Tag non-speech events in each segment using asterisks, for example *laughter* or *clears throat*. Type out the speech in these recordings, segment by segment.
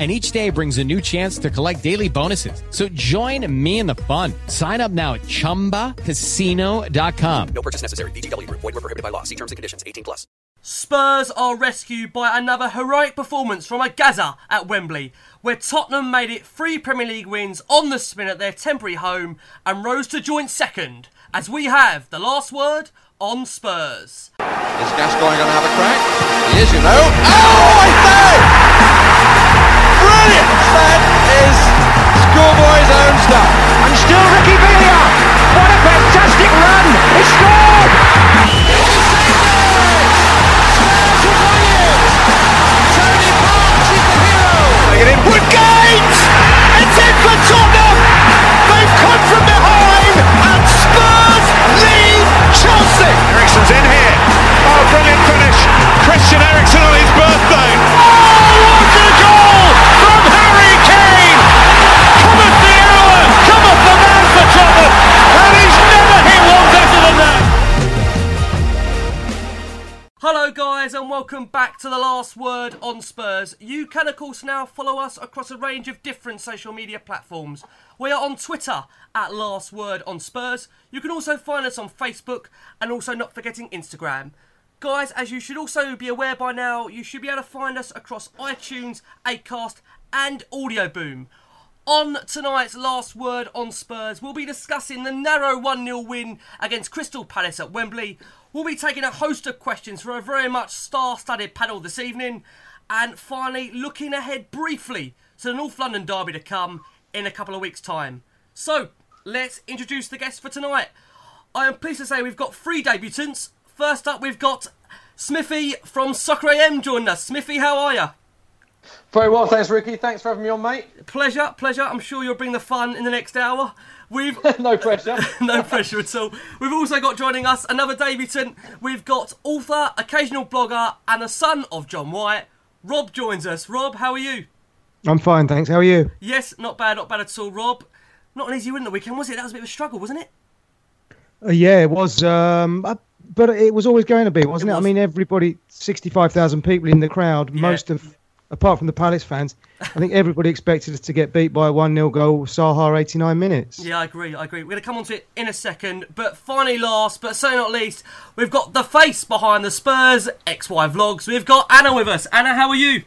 and each day brings a new chance to collect daily bonuses. So join me in the fun. Sign up now at ChumbaCasino.com. No purchase necessary. VGW. Void were prohibited by law. See terms and conditions. 18 plus. Spurs are rescued by another heroic performance from a Gazza at Wembley, where Tottenham made it three Premier League wins on the spin at their temporary home and rose to joint second, as we have the last word on Spurs. Is Gascoigne going to have a crack? He is, you know. Oh, I say! Brilliant! That is schoolboy's own stuff. And still Ricky Villa. What a fantastic run! He scored! Welcome back to the last word on Spurs. You can, of course, now follow us across a range of different social media platforms. We are on Twitter at Last Word on Spurs. You can also find us on Facebook and also not forgetting Instagram. Guys, as you should also be aware by now, you should be able to find us across iTunes, Acast, and Audio Boom. On tonight's last word on Spurs, we'll be discussing the narrow 1 0 win against Crystal Palace at Wembley. We'll be taking a host of questions for a very much star studded panel this evening. And finally, looking ahead briefly to the North London derby to come in a couple of weeks' time. So, let's introduce the guests for tonight. I am pleased to say we've got three debutants. First up, we've got Smithy from Soccer AM joining us. Smithy, how are you? Very well, thanks, Ricky. Thanks for having me on, mate. Pleasure, pleasure. I'm sure you'll bring the fun in the next hour. We've *laughs* no pressure. *laughs* no pressure at all. We've also got joining us another debutant. We've got author, occasional blogger, and a son of John White. Rob joins us. Rob, how are you? I'm fine, thanks. How are you? Yes, not bad, not bad at all. Rob, not an easy win the weekend, was it? That was a bit of a struggle, wasn't it? Uh, yeah, it was. Um, uh, but it was always going to be, wasn't it? It was. I mean, everybody, 65,000 people in the crowd, most of, apart from the Palace fans, I think everybody expected us to get beat by a 1 0 goal, Sahar 89 minutes. Yeah, I agree. I agree. We're going to come on to it in a second. But finally, last but certainly not least, we've got the face behind the Spurs XY vlogs. We've got Anna with us. Anna, how are you?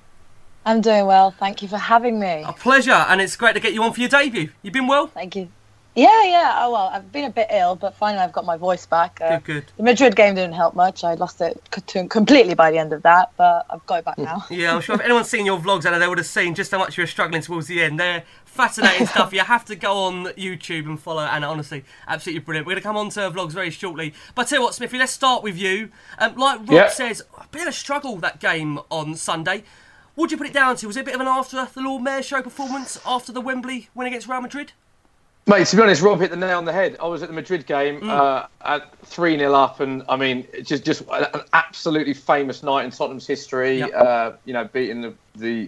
I'm doing well. Thank you for having me. A pleasure, and it's great to get you on for your debut. You've been well? Thank you. Yeah, yeah. Oh well, I've been a bit ill, but finally I've got my voice back. Uh, Good, good. The Madrid game didn't help much. I lost it completely by the end of that, but I've got it back now. Yeah, I'm sure if anyone's seen your vlogs, Anna, they would have seen just how much you were struggling towards the end. They're fascinating stuff. You have to go on YouTube and follow Anna. Honestly, absolutely brilliant. We're going to come on to her vlogs very shortly. But I tell you what, Smithy, let's start with you. Um, like Rob Yeah. says, a bit of a struggle that game on Sunday. What do you put it down to? Was it a bit of an after the Lord Mayor show performance after the Wembley win against Real Madrid? Mate, to be honest, Rob hit the nail on the head. I was at the Madrid game Mm. uh, at 3 0 up, and I mean, just, just an absolutely famous night in Tottenham's history. Yep. Uh, you know, beating the the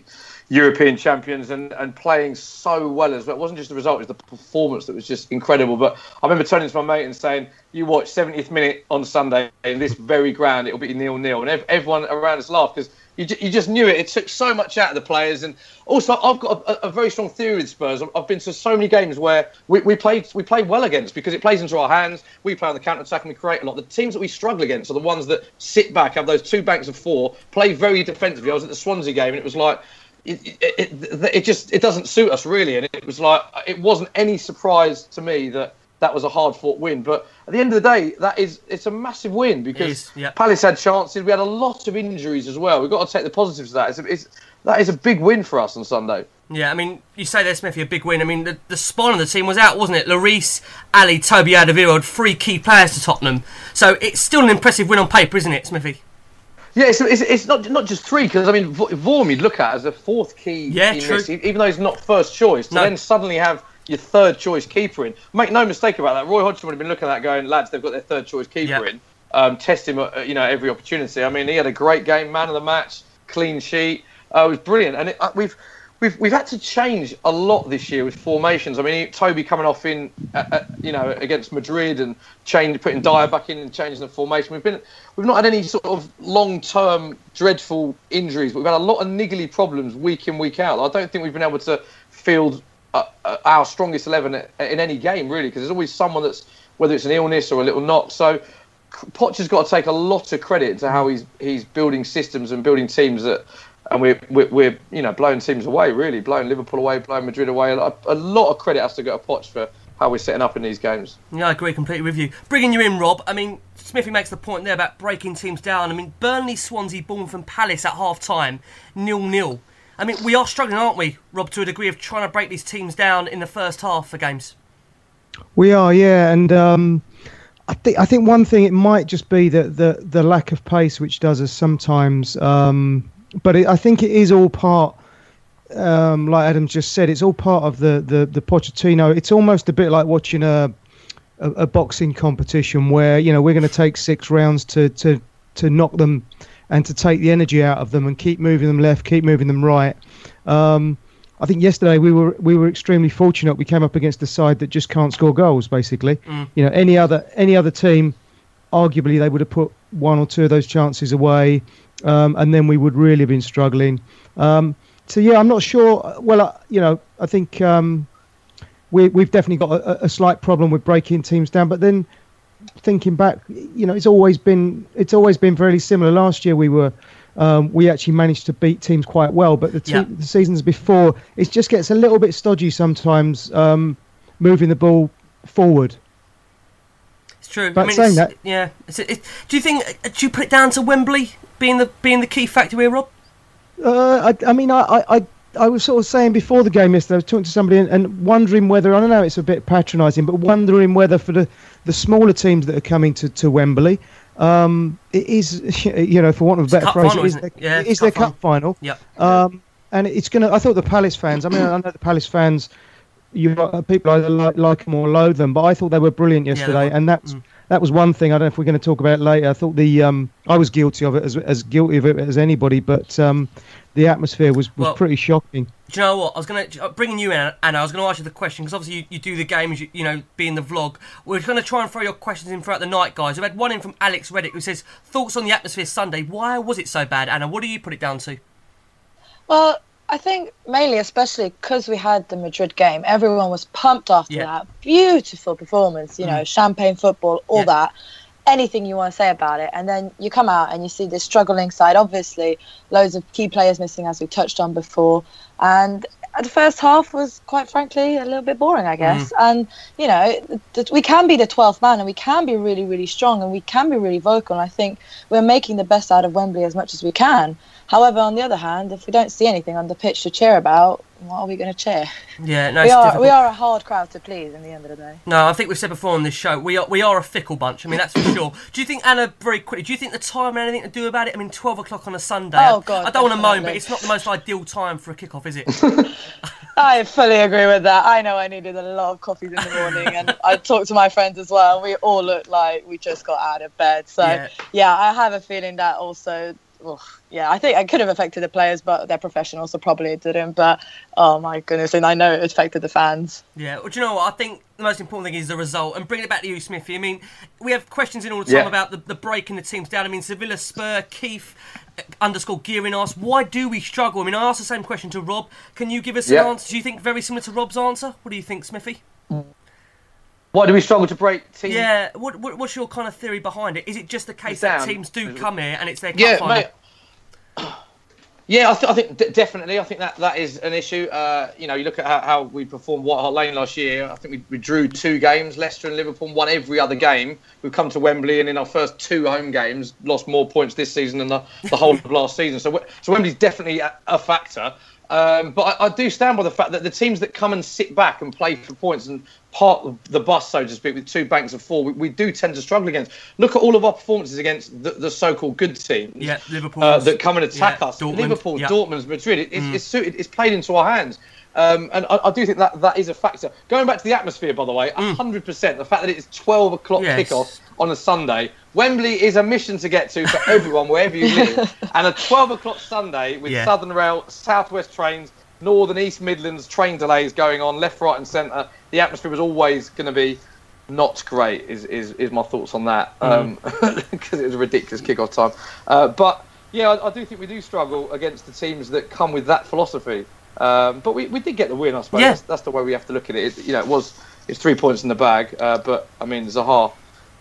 European champions and, and playing so well as well. It wasn't just the result; it was the performance that was just incredible. But I remember turning to my mate and saying, "You watch 70th minute on Sunday in this very ground; it'll be nil nil," and ev- everyone around us laughed because. You, you just knew it. It took so much out of the players, and also I've got a, a very strong theory with Spurs. I've, been to so many games where we, we played we played well against because it plays into our hands. We play on the counter attack and we create a lot. The teams that we struggle against are the ones that sit back, have those two banks of four, play very defensively. I was at the Swansea game and it was like it, it, it, it just it doesn't suit us really, and it was like it wasn't any surprise to me that that was a hard fought win. But at the end of the day, that is it's a massive win because is, yeah. Palace had chances. We had a lot of injuries as well. We've got to take the positives of that. It's, a, it's that is a big win for us on Sunday. Yeah, I mean, you say there, Smithy, a big win. I mean, the, the spine of the team was out, wasn't it? Lloris, Alli, Toby Alderweireld, three key players to Tottenham. So it's still an impressive win on paper, isn't it, Smithy? Yeah, it's, it's, it's not not just three because I mean Vorm you'd look at as a fourth key Yeah, true. this, even though he's not first choice. To No. then suddenly have your third choice keeper in. Make no mistake about that. Roy Hodgson would have been looking at that going, lads, they've got their third choice keeper Yeah. in. Um, test him, at, you know, every opportunity. I mean, he had a great game, man of the match, clean sheet. Uh, it was brilliant, and it, uh, we've. We've, we've had to change a lot this year with formations. I mean, Toby coming off in, uh, uh, you know, against Madrid and change, putting Dier back in and changing the formation. We've been, we've not had any sort of long-term dreadful injuries, but we've had a lot of niggly problems week in, week out. I don't think we've been able to field uh, uh, Uh, uh, our strongest eleven in any game really, because there's always someone that's whether it's an illness or a little knock. So Poch has got to take a lot of credit to how he's he's building systems and building teams that, and we're we're, we're you know blowing teams away really, blowing Liverpool away, blowing Madrid away. A, lot- a lot of credit has to go to Poch for how we're setting up in these games. Yeah, I agree completely with you. Bringing you in, Rob. I mean, Smithy makes the point there about breaking teams down. I mean, Burnley, Swansea, Bournemouth, and Palace at half time, nil nil. I mean, we are struggling, aren't we, Rob, to a degree of trying to break these teams down in the first half for games. We are, yeah, and um, I think I think one thing it might just be that the the lack of pace, which does us sometimes. Um, but it, I think it is all part, um, like Adam just said, it's all part of the the the Pochettino. It's almost a bit like watching a a, a boxing competition where you know we're going to take six rounds to to to knock them and to take the energy out of them and keep moving them left, keep moving them right. Um, I think yesterday we were we were extremely fortunate. We came up against a side that just can't score goals. Basically, you know, any other any other team, arguably they would have put one or two of those chances away, um, and then we would really have been struggling. Um, so yeah, I'm not sure. Well, uh, you know, I think um, we we've definitely got a, a slight problem with breaking teams down. But then thinking back, you know, it's always been it's always been very similar. Last year we were. Um, we actually managed to beat teams quite well, but the, te- Yeah. the seasons before, it just gets a little bit stodgy sometimes, um, moving the ball forward. It's true. But I mean, saying that- yeah. It's, it, do you think? Do you put it down to Wembley being the being the key factor here, Rob? Uh, I, I mean, I, I, I, was sort of saying before the game yesterday, I was talking to somebody and, and wondering whether, I don't know, it's a bit patronising, but wondering whether for the, the smaller teams that are coming to, to Wembley, um, it is, *laughs* you know, for want of a better phrase, final, it is isn't their, it? Yeah, it is their cup cup final. Yep. Um, and it's going to, I thought the Palace fans, I mean, I know the Palace fans, you uh, people either like, like them or loathe them, but I thought they were brilliant they yesterday, were. Mm. and that's that was one thing. I don't know if we're going to talk about it later. I thought the um, I was guilty of it as as guilty of it as anybody, but um, the atmosphere was, was Well- pretty shocking. Do you know what? I was going to bringing you in, Anna. I was going to ask you the question because obviously you, you do the games, you, you know, being the vlog. We're going to try and throw your questions in throughout the night, guys. We've had one in from Alex Reddick who says thoughts on the atmosphere Sunday. Why was it so bad, Anna? What do you put it down to? Well, I think mainly, especially because we had the Madrid game, everyone was pumped after Yeah. that. Beautiful performance, you know, mm-hmm. champagne football, all Yeah. that. Anything you want to say about it. And then you come out and you see this struggling side. Obviously, loads of key players missing, as we touched on before. And the first half was, quite frankly, a little bit boring, I guess. Mm. And, you know, th- th- we can be the 12th man and we can be really, really strong and we can be really vocal. And I think we're making the best out of Wembley as much as we can. However, on the other hand, if we don't see anything on the pitch to cheer about, what are we going to cheer? Yeah, no, we are difficult. we are a hard crowd to please in the end of the day. No, I think we've said before on this show we are we are a fickle bunch. I mean that's for *laughs* sure. Do you think Anna very quickly? Do you think the time had anything to do about it? I mean, twelve o'clock on a Sunday. Oh, I- God, I don't want to moan, but it's not the most ideal time for a kickoff, is it? *laughs* I fully agree with that. I know I needed a lot of coffees in the morning, and I *laughs* talked to my friends as well. We all looked like we just got out of bed. So Yeah. yeah, I have a feeling that also oh, yeah, I think it could have affected the players, but they're professionals, so probably it didn't. But oh my goodness, and I know it affected the fans. Yeah, well, do you know what? I think the most important thing is the result. And bringing it back to you, Smithy, I mean, we have questions in all the time Yeah. about the, the breaking the teams down. I mean, Sevilla Spur, Keith uh, underscore Gearing asked, why do we struggle? I mean, I asked the same question to Rob. Can you give us Yeah. an answer? Do you think very similar to Rob's answer? What do you think, Smithy? Why do we struggle to break teams? Yeah, what, what, what's your kind of theory behind it? Is it just the case that teams do come here and it's their cup Yeah, final? Yeah, I, th- I think d- definitely. I think that that is an issue. Uh, you know, you look at how, how we performed White Hart Lane last year. I think we, we drew two games. Leicester and Liverpool won every other game. We've come to Wembley and in our first two home games lost more points this season than the, the whole of last season. So, so Wembley's definitely a, a factor. Um, but I, I do stand by the fact that the teams that come and sit back and play for points and part of the bus, so to speak, with two banks of four, we, we do tend to struggle against. Look at all of our performances against the, the so-called good teams Yeah, Liverpool. uh, that come and attack Yeah, us. Dortmund, Liverpool, yeah. Dortmund, Madrid. It, it's, it's, suited, it's played into our hands. Um, and I, I do think that that is a factor. Going back to the atmosphere, by the way, hundred percent. The fact that it's twelve o'clock Yes. kickoff on a Sunday, Wembley is a mission to get to for *laughs* everyone wherever you live. and a twelve o'clock Sunday with Yeah. Southern Rail, Southwest trains, Northern East Midlands train delays going on left, right, and centre. The atmosphere was always going to be not great. Is, is is my thoughts on that? *laughs* Because it was a ridiculous kickoff time. Uh, but yeah, I, I do think we do struggle against the teams that come with that philosophy. Um, but we, we did get the win, I suppose. Yeah. That's, that's the way we have to look at it. it you know, it was it's three points in the bag. Uh, but I mean, Zaha,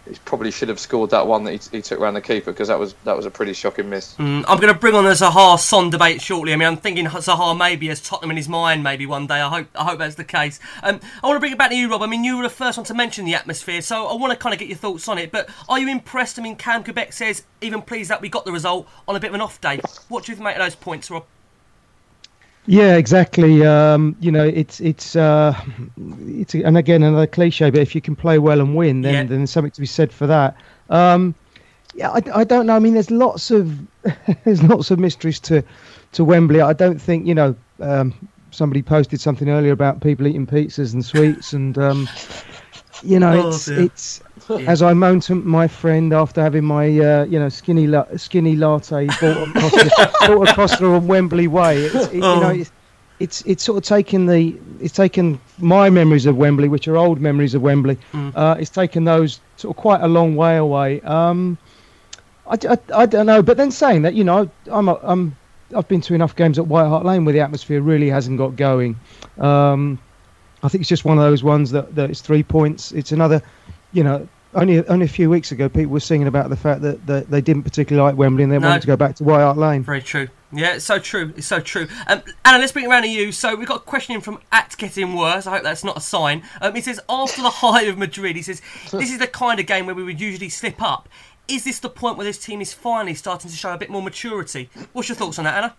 he probably should have scored that one that he, he took around the keeper because that was that was a pretty shocking miss. Mm, I'm going to bring on the Zaha Son debate shortly. I mean, I'm thinking Zaha maybe has Tottenham in his mind maybe one day. I hope I hope that's the case. Um, I want to bring it back to you, Rob. I mean, you were the first one to mention the atmosphere, so I want to kind of get your thoughts on it. But are you impressed? I mean, Cam Quebec says even pleased that we got the result on a bit of an off day. What do you make of those points, Rob? Yeah, exactly. Um, you know, it's it's uh, it's and again another cliche, but if you can play well and win, then Yeah. then there's something to be said for that. Um, yeah, I, I don't know. I mean, there's lots of *laughs* there's lots of mysteries to to Wembley. I don't think you know. Um, somebody posted something earlier about people eating pizzas and sweets, and um, you know, Oh, it's dear. it's as I moan to my friend after having my uh, you know skinny la- skinny latte bought across the, *laughs* bought across the Wembley way. It's, it, you know, Oh. it's, it's it's sort of taken the it's taken my memories of Wembley, which are old memories of Wembley. Uh, it's taken those sort of quite a long way away. Um, I, I, I don't know, but then saying that, you know, I'm a- I'm I've been to enough games at White Hart Lane where the atmosphere really hasn't got going. Um, I think it's just one of those ones that, that it's three points. It's another, you know, only only a few weeks ago people were singing about the fact that, that they didn't particularly like Wembley and they No. wanted to go back to White Hart Lane. Very true. Yeah, it's so true. It's so true. Um, Anna, let's bring it around to you. So we've got a question in from At Getting Worse. I hope that's not a sign. Um, he says, after the high of Madrid, he says, this is the kind of game where we would usually slip up. Is this the point where this team is finally starting to show a bit more maturity? What's your thoughts on that, Anna?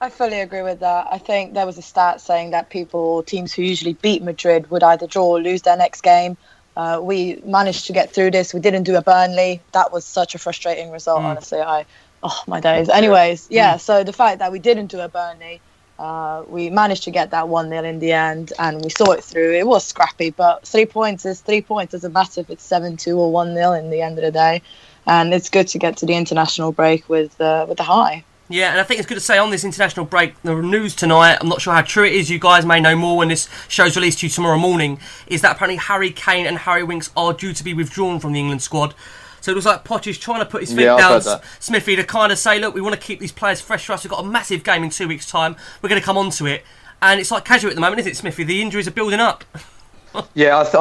I fully agree with that. I think there was a stat saying that people, teams who usually beat Madrid, would either draw or lose their next game. Uh, we managed to get through this. We didn't do a Burnley. That was such a frustrating result, honestly. I, oh my days. Anyways, yeah. So the fact that we didn't do a Burnley, uh, we managed to get that one 0 in the end, and we saw it through. It was scrappy, but three points is three points. Doesn't matter if it's seven two or one 0 in the end of the day. And it's good to get to the international break with uh, with the high. Yeah, and I think it's good to say on this international break, the news tonight, I'm not sure how true it is, you guys may know more when this show's released to you tomorrow morning, is that apparently Harry Kane and Harry Winks are due to be withdrawn from the England squad. So it looks like is trying to put his feet Yeah, down. Smithy, to kind of say, look, we want to keep these players fresh for us. We've got a massive game in two weeks' time. We're going to come on to it. And it's like casual at the moment, isn't it, Smithy? The injuries are building up. *laughs* *laughs* Yeah, I th-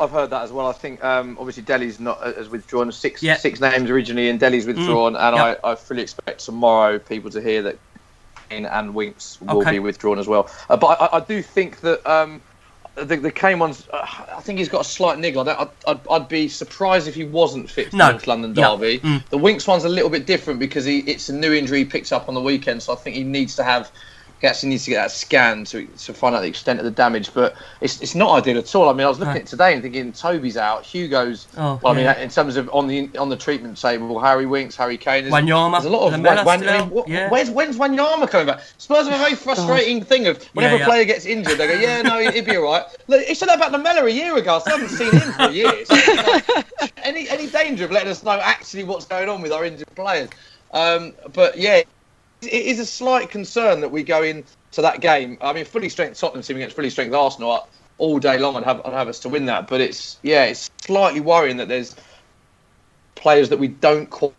I've, heard that as well. I think um, obviously Dele's not uh, has withdrawn six six names originally, and Dele's withdrawn, and Yep. I, I fully expect tomorrow people to hear that Kane and Winks will Okay. be withdrawn as well. Uh, but I, I do think that um, the the Kane one's. Uh, I think he's got a slight niggle. I don't- I'd, I'd, I'd be surprised if he wasn't fit for No. the North London derby. Mm. The Winks one's a little bit different because he it's a new injury he picked up on the weekend, so I think he needs to have. He actually needs to get that scan to to find out the extent of the damage, but it's it's not ideal at all. I mean, I was looking No. at it today and thinking Toby's out, Hugo's. Oh, well, I mean, in terms of on the on the treatment table, Harry Winks, Harry Kane. There's, Wanyama, there's a lot of Wan- still I out, mean, what- yeah. where's when's Wanyama coming back? Spurs have a very *sighs* frustrating thing of whenever yeah. a player gets injured, they go, yeah, no, he'd be all right. Look, he said that about Lamela a year ago. I haven't seen him for years. *laughs* any any danger of letting us know actually what's going on with our injured players? Um, but yeah, it is a slight concern that we go into that game. I mean, fully strength Tottenham team against fully strength Arsenal all day long. I'd have, have us to win that, but it's yeah, it's slightly worrying that there's players that we don't quite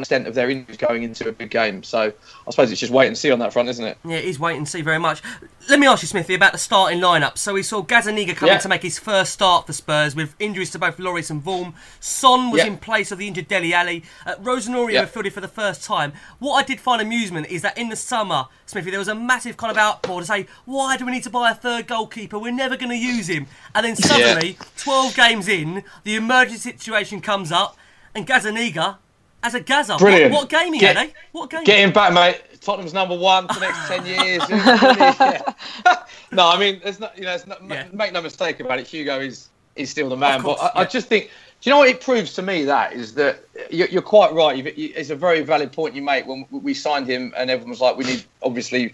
extent of their injuries going into a big game. So I suppose it's just wait and see on that front, isn't it? Yeah, it is wait and see very much. Let me ask you, Smithy, about the starting lineup. So we saw Gazzaniga coming Yeah. to make his first start for Spurs with injuries to both Lloris and Vorm. Son was Yeah. in place of the injured Dele Alli. Uh, Rosenorio Yeah. fielded for the first time. What I did find amusement is that in the summer, Smithy, there was a massive kind of outpour to say, why do we need to buy a third goalkeeper? We're never going to use him. And then *laughs* suddenly, 12 games in, the emergency situation comes up, and Gazzaniga as a Gazza. Brilliant. What, what game he Get- had, eh? What game? Get him back, mate. Tottenham's number one for the next ten years. *laughs* *laughs* No, I mean, there's not, you know, it's not, Yeah. make no mistake about it. Hugo is is still the man. Course, but I, I just think, do you know what it proves to me? That is that you're, you're quite right. You've, you, it's a very valid point you make. When we signed him, and everyone was like, we need obviously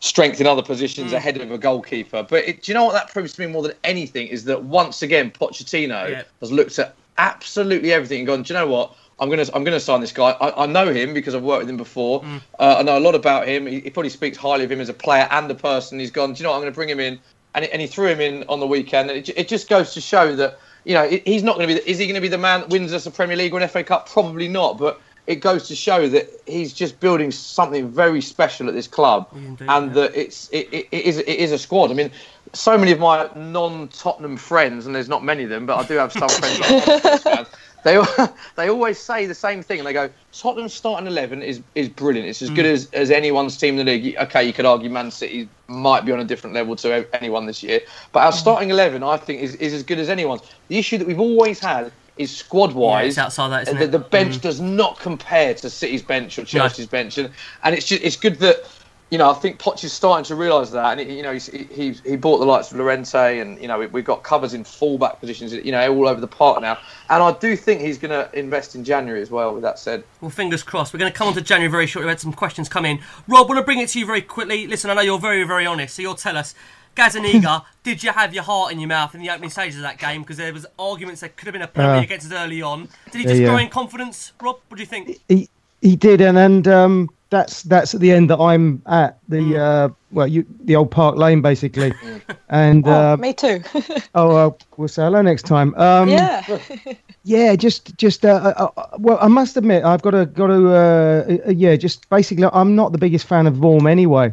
strength in other positions Mm. ahead of a goalkeeper. But it, do you know what that proves to me more than anything is that once again Pochettino Yeah. has looked at absolutely everything and gone, do you know what? I'm gonna I'm gonna sign this guy. I, I know him because I've worked with him before. Mm. Uh, I know a lot about him. He, he probably speaks highly of him as a player and a person. He's gone. Do you know what? I'm going to bring him in, and, and he threw him in on the weekend. And it, it just goes to show that you know he's not going to be. The, is he going to be the man that wins us a Premier League or an FA Cup? Probably not. But it goes to show that he's just building something very special at this club, Indeed, and yeah. that it's it, it, it is it is a squad. I mean, so many of my non-Tottenham friends, and there's not many of them, but I do have some friends. that are Tottenham *laughs* fans, They *laughs* they always say the same thing, and they go, "Tottenham's starting eleven is is brilliant. It's as mm. good as, as anyone's team in the league. Okay, you could argue Man City might be on a different level to anyone this year, but our mm. starting eleven, I think, is, is as good as anyone's. The issue that we've always had is squad wise it's outside that, isn't the, it? the bench mm. does not compare to City's bench or Chelsea's bench, and, and it's just it's good that you know I think Poch is starting to realise that, and he, you know he's, he he he bought the likes of Llorente, and you know we, we've got covers in fullback positions, you know all over the park now, and I do think he's going to invest in January as well. With that said, Well, fingers crossed. We're going to come on to January very shortly. We had some questions come in. Rob, want to bring it to you very quickly. Listen, I know you're very, very honest, so you'll tell us. Gazzaniga, did you have your heart in your mouth in the opening stages of that game? Because there was arguments there could have been a penalty Uh, against us early on. Did he just yeah. grow in confidence, Rob? What do you think? he he did, and and um, that's that's at the end that I'm at the Mm. uh, well, you the old Park Lane basically, *laughs* and Oh, uh, me too. *laughs* oh, uh, we'll say hello next time. Um, yeah. *laughs* yeah, just just uh, uh, uh, well, I must admit, I've got to got to uh, uh, yeah, just basically, I'm not the biggest fan of Vorm anyway.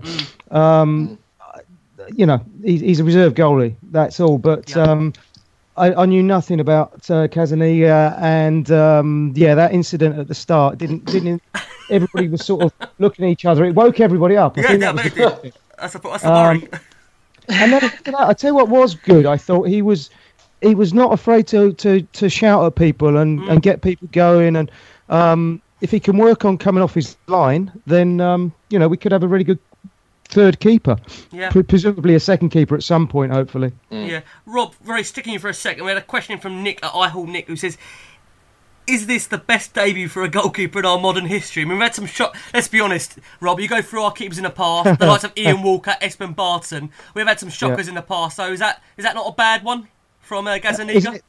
Um, you know, he's, he's a reserve goalie. That's all. But Yeah. um, I, I knew nothing about uh, Casanilla, and um, yeah, that incident at the start didn't didn't. *laughs* Everybody was sort of looking at each other. It woke everybody up. I Yeah, think yeah, that was first. That's the, that's the Um. And then that, I tell you what was good. I thought he was he was not afraid to to, to shout at people and, Mm. and get people going. And um, if he can work on coming off his line, then um, you know we could have a really good third keeper, Yeah. Pre- presumably a second keeper at some point, hopefully. Yeah, Rob, very sticking you for a second. We had a question from Nick at iHall Nick who says, "Is this the best debut for a goalkeeper in our modern history?" I mean, we've had some shot. Let's be honest, Rob. You go through our keepers in the past, the *laughs* likes of Ian Walker, Espen Baardsen. We've had some shockers in the past. So is that is that not a bad one from uh, Isn't Gazzaniga?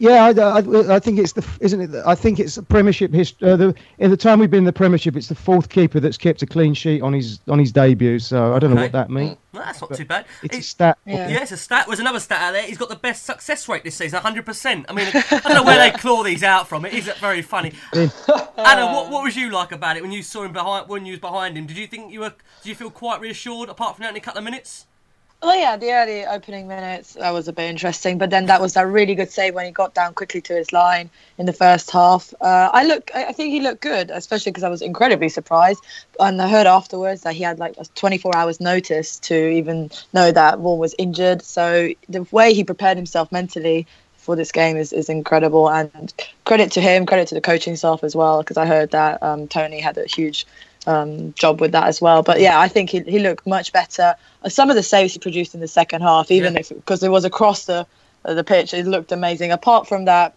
It- Yeah, I, I, I think it's the isn't it? I think it's a Premiership history. Uh, the, in the time we've been in the Premiership, it's the fourth keeper that's kept a clean sheet on his on his debut. So I don't know what that means. No, that's not too bad. It's a stat. Yeah. Yeah, it's a stat. There's another stat out there. He's got the best success rate this season, 100%. I mean, I *laughs* don't know where they claw these out from. It is very funny. Anna, what, what was you like about it when you saw him behind when you was behind him? Did you think you were? Did you feel quite reassured apart from that in a couple of minutes? Well, yeah, the early opening minutes that was a bit interesting, but then that was that really good save when he got down quickly to his line in the first half. Uh, I look, I I think he looked good, especially because I was incredibly surprised, and I heard afterwards that he had like a 24 hours notice to even know that Vorm was injured. So the way he prepared himself mentally for this game is, is incredible, and credit to him, credit to the coaching staff as well, because I heard that um, Tony had a huge um, job with that as well. But yeah, I think he, he looked much better. Some of the saves he produced in the second half, even Yeah. if because it was across the the pitch, it looked amazing. Apart from that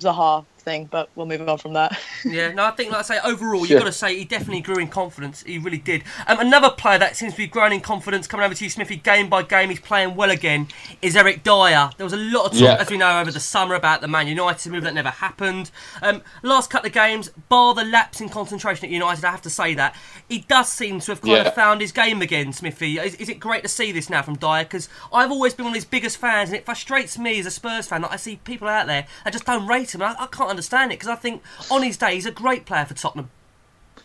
Zaha thing, but we'll move on from that. *laughs* Yeah, no, I think, like I say, overall, Sure. you've got to say he definitely grew in confidence. He really did. Um, another player that seems to be growing in confidence, coming over to you, Smithy, game by game, he's playing well again, is Eric Dier. There was a lot of talk, Yeah. as we know, over the summer about the Man United move that never happened. Um, last couple of games, bar the lapse in concentration at United, I have to say that, he does seem to have kind Yeah. of found his game again, Smithy. Is, is it great to see this now from Dier? Because I've always been one of his biggest fans, and it frustrates me as a Spurs fan that I see people out there that just don't rate him. I, I can't understand it because I think on his day he's a great player for Tottenham.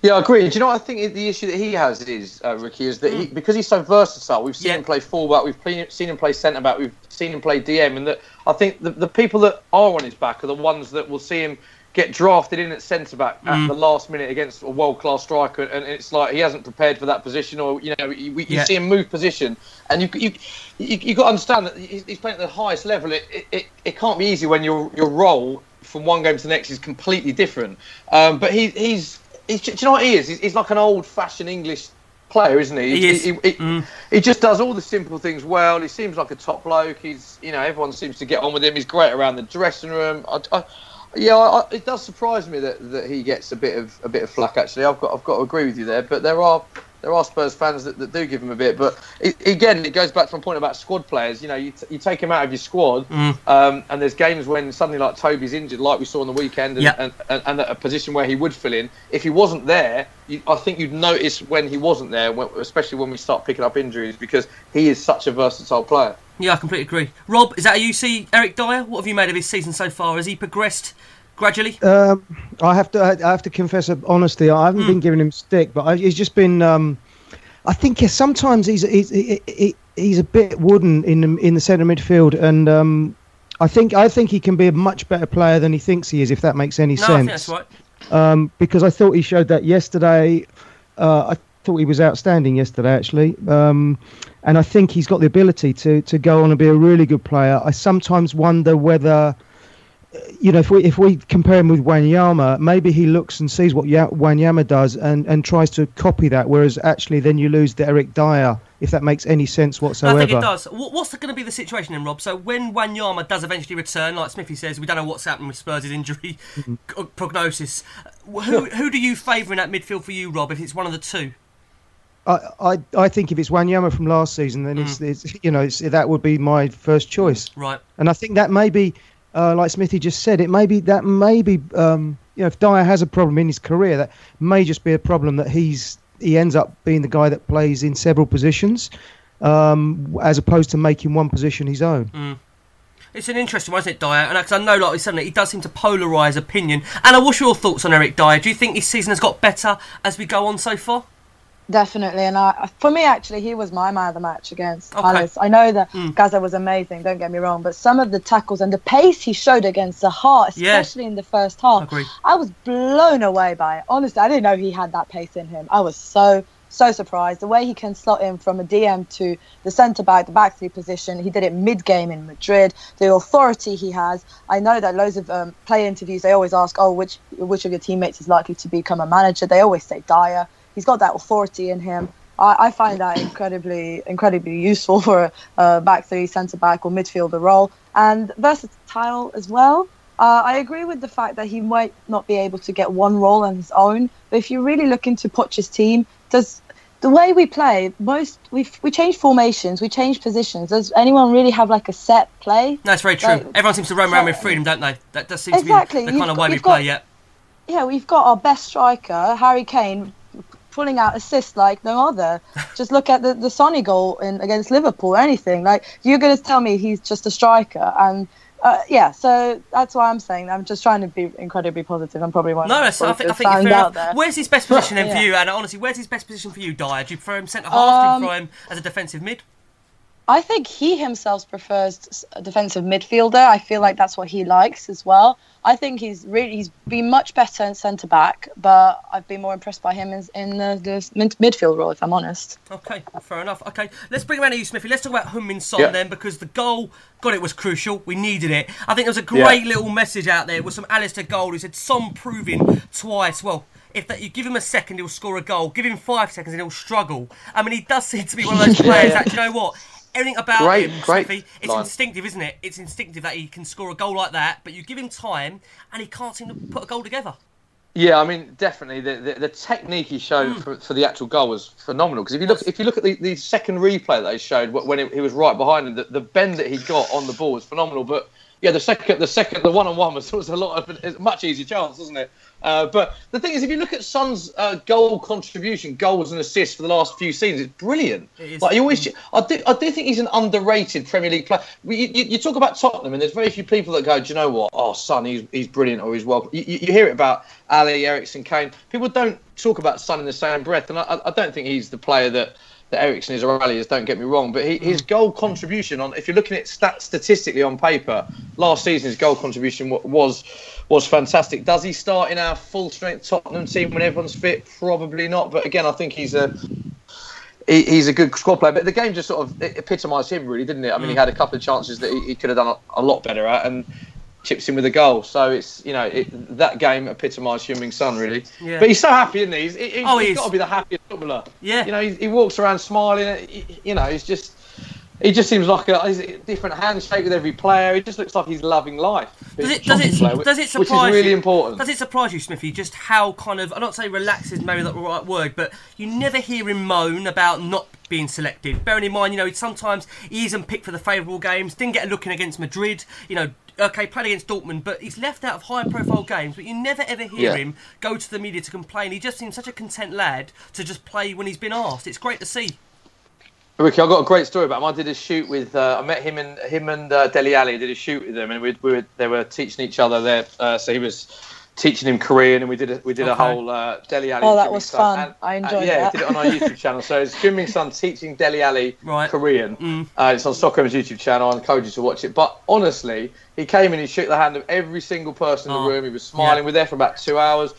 Yeah, I agree. Do you know what I think the issue that he has is, uh, Ricky, is that he, because he's so versatile, we've seen Yeah. him play fullback, we've play, seen him play centre back, we've seen him play DM, and that I think the, the people that are on his back are the ones that will see him get drafted in at centre back at the last minute against a world class striker, and it's like he hasn't prepared for that position, or you know, you, you Yeah. see him move position, and you you you, you got to understand that he's he's playing at the highest level. It, it, it, it can't be easy when your your role from one game to the next is completely different. Um, but he, he's He's, do you know what he is? He's, he's like an old-fashioned English player, isn't he? He is. He, he, he just does all the simple things well. He seems like a top bloke. He's, you know, everyone seems to get on with him. He's great around the dressing room. I, I, yeah, I, it does surprise me that, that he gets a bit of a bit of flack. Actually, I've got I've got to agree with you there. But there are there are Spurs fans that, that do give him a bit. But it, again, it goes back to my point about squad players. You know, you, t- you take him out of your squad, um, and there's games when something like Toby's injured, like we saw on the weekend, and, Yeah. and, and, and a position where he would fill in. If he wasn't there, you, I think you'd notice when he wasn't there, when, especially when we start picking up injuries, because he is such a versatile player. Yeah, I completely agree. Rob, is that how you see Eric Dier? What have you made of his season so far? Has he progressed gradually? Um, I have to. I have to confess, honestly, I haven't been giving him stick, but I, he's just been. Um, I think yeah, sometimes he's he's he, he- he's a bit wooden in the, in the centre midfield, and um, I think I think he can be a much better player than he thinks he is, if that makes any no, I sense. think that's right. um, because I thought he showed that yesterday. Uh, I thought he was outstanding yesterday, actually, um, and I think he's got the ability to to go on and be a really good player. I sometimes wonder whether. Uh, You know, if we if we compare him with Wanyama, maybe he looks and sees what ya- Wanyama does and, and tries to copy that. Whereas actually, then you lose the Eric Dier, if that makes any sense whatsoever. I think it does. What's going to be the situation then, Rob? So when Wanyama does eventually return, like Smithy says, we don't know what's happening with Spurs' injury Mm-hmm. *laughs* prognosis. Who who do you favour in that midfield for you, Rob? If it's one of the two, I, I I think if it's Wanyama from last season, then it's, it's you know it's, that would be my first choice. right? And I think that may be, uh, like Smithy just said, it may be that maybe um, you know, if Dier has a problem in his career, that may just be a problem that he's he ends up being the guy that plays in several positions, um, as opposed to making one position his own. It's an interesting one, isn't it, Dier? And because I know, like said, he does seem to polarise opinion. Anna, what's your thoughts on Eric Dier? Do you think his season has got better as we go on so far? Definitely, and I, for me, actually, he was my man of the match against Okay. Palace. I know that Mm. Gazza was amazing. Don't get me wrong, but some of the tackles and the pace he showed against the Heart, Yeah. especially in the first half, Agreed. I was blown away by it. Honestly, I didn't know he had that pace in him. I was so so surprised the way he can slot in from a DM to the centre back, the back three position. He did it mid game in Madrid. The authority he has. I know that loads of um, play interviews they always ask, oh, which which of your teammates is likely to become a manager? They always say Dier. He's got that authority in him. I, I find that incredibly incredibly useful for a, a back three, centre back, or midfielder role, and versatile as well. Uh, I agree with the fact that he might not be able to get one role on his own, but if you really look into Poch's team, does the way we play, most we we change formations, we change positions. Does anyone really have like a set play? No, it's very true. Like, Everyone seems to roam around with freedom, don't they? That does seem Exactly. to be the You've kind of got- way we play. got- Yeah. Yeah, we've got our best striker, Harry Kane, pulling out assists like no other. *laughs* just look at the the Sonny goal in against Liverpool. Anything like you're going to tell me he's just a striker and. Uh, yeah, so that's why I'm saying I'm just trying to be incredibly positive. I'm probably one No, that's, I think, I think you're fair out there. Where's his best position then *laughs* for Yeah. you, Anna? Honestly, where's his best position for you, Dier? Do you prefer him centre half? Do Um, you prefer him as a defensive mid? I think he himself prefers a defensive midfielder. I feel like that's what he likes as well. I think he's really he's been much better in centre back, but I've been more impressed by him in, in the, the mid- midfield role, if I'm honest. Okay, fair enough. Okay, let's bring around to you, Smithy. Let's talk about Heung-Min Son Yeah. then, because the goal, God, it was crucial. We needed it. I think there was a great little message out there with some Alasdair Gold who said, Son proving twice. Well, if that you give him a second, he'll score a goal. Give him five seconds and he'll struggle. I mean, he does seem to be one of those *laughs* players that, you know what? Everything about Great, him, great it's line. instinctive, isn't it? It's instinctive that he can score a goal like that, but you give him time and he can't seem to put a goal together. Yeah, I mean, definitely the, the, the technique he showed Hmm. for, for the actual goal was phenomenal. Because if you look if you look at the, the second replay that they showed when he was right behind him, the, the bend that he got on the ball was phenomenal. But yeah, the second the second the one on one was was a lot of it's a much easier chance, wasn't it? Uh, but the thing is, if you look at Son's uh, goal contribution, goals and assists for the last few seasons, it's brilliant. It is. Like you always, I do, I do think he's an underrated Premier League player. You, you, you talk about Tottenham, and there's very few people that go, "Do you know what? Oh, Son, he's he's brilliant, or he's well." You, you you hear it about Alli, Eriksen, Kane. People don't talk about Son in the same breath, and I, I don't think he's the player that. That Eriksen is a Alli is, don't get me wrong, but he, his mm. goal contribution on, if you're looking at stat statistically on paper, last season his goal contribution wa- was was fantastic. Does he start in our full strength Tottenham team when everyone's fit? Probably not. But again, I think he's a he, he's a good squad player. But the game just sort of epitomised him, really, didn't it? I mean, he mm. had a couple of chances that he, he could have done a, a lot better at, and chips in with a goal. So it's you know it, that game epitomised Heung-Min Son really. Yeah. But he's so happy, isn't he? He's, he, Oh, he he's is. got to be the happiest footballer. Yeah. You know, he, he walks around smiling. he- You know, he's just. He just seems like a, he's a different handshake with every player. He just looks like he's loving life. Does it, does it, player, does it which surprise is really you? important. Does it surprise you, Smithy, just how kind of, I'm not saying relaxed is maybe not the right word, but you never hear him moan about not being selected. Bearing in mind, you know, sometimes he isn't picked for the favourable games, didn't get a look in against Madrid, you know, okay, played against Dortmund, but he's left out of high profile games, but you never ever hear Yeah. him go to the media to complain. He just seems such a content lad to just play when he's been asked. It's great to see. Ricky, I've got a great story about him. I did a shoot with. Uh, I met him and him and uh, Dele Alli. Did a shoot with them, and we, we were they were teaching each other there. Uh, so he was teaching him Korean, and we did a, we did a whole uh, Dele Alli. Oh, that was Sun. fun. And- I uh, enjoyed yeah, that. did it on our YouTube channel. So it's Jimmy Sun teaching Dele Alli Right. Korean. Mm. Uh, it's on Stockholm's YouTube channel. I encourage you to watch it. But honestly, he came in, he shook the hand of every single person in Oh, the room. He was smiling. yeah. We were there for about two hours.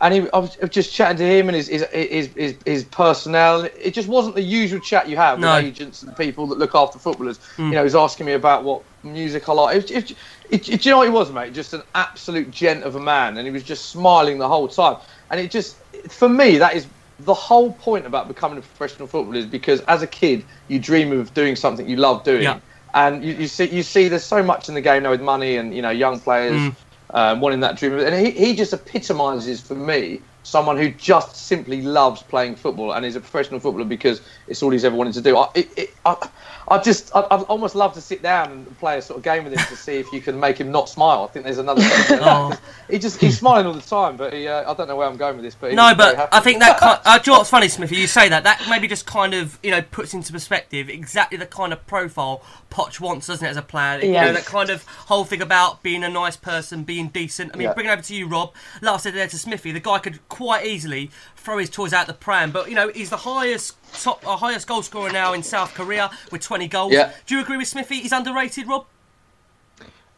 And he, I was just chatting to him and his his, his, his, his personnel. It just wasn't the usual chat you have No. with agents and people that look after footballers. Mm. You know, he was asking me about what music I like. It, it, it, it- do you know what he was, mate? Just an absolute gent of a man, and he was just smiling the whole time. And it just, for me, that is the whole point about becoming a professional footballer is because as a kid you dream of doing something you love doing. Yeah. And you, you see, you see, there's so much in the game now with money and you know young players Mm. Um, in that dream. And he, he just epitomises for me someone who just simply loves playing football and is a professional footballer because it's all he's ever wanted to do. I, it, it, I, I just, I, I'd almost love to sit down and play a sort of game with him to see if you can make him not smile. I think there's another. Oh. He just, he's smiling all the time, but he, uh, I don't know where I'm going with this. But No, but. I think that kind. *laughs* Uh, do you know what's funny, Smithy? You say that. That maybe just kind of you know puts into perspective exactly the kind of profile Poch wants, doesn't it, as a player? You know that kind of whole thing about being a nice person, being decent. I mean, Yeah. bringing it over to you, Rob. Like I said there to Smithy, the guy could quite easily throw his toys out the pram, but you know he's the highest top, uh, highest goal scorer now in South Korea with 20 goals. Yeah. Do you agree with Smithy? He's underrated, Rob.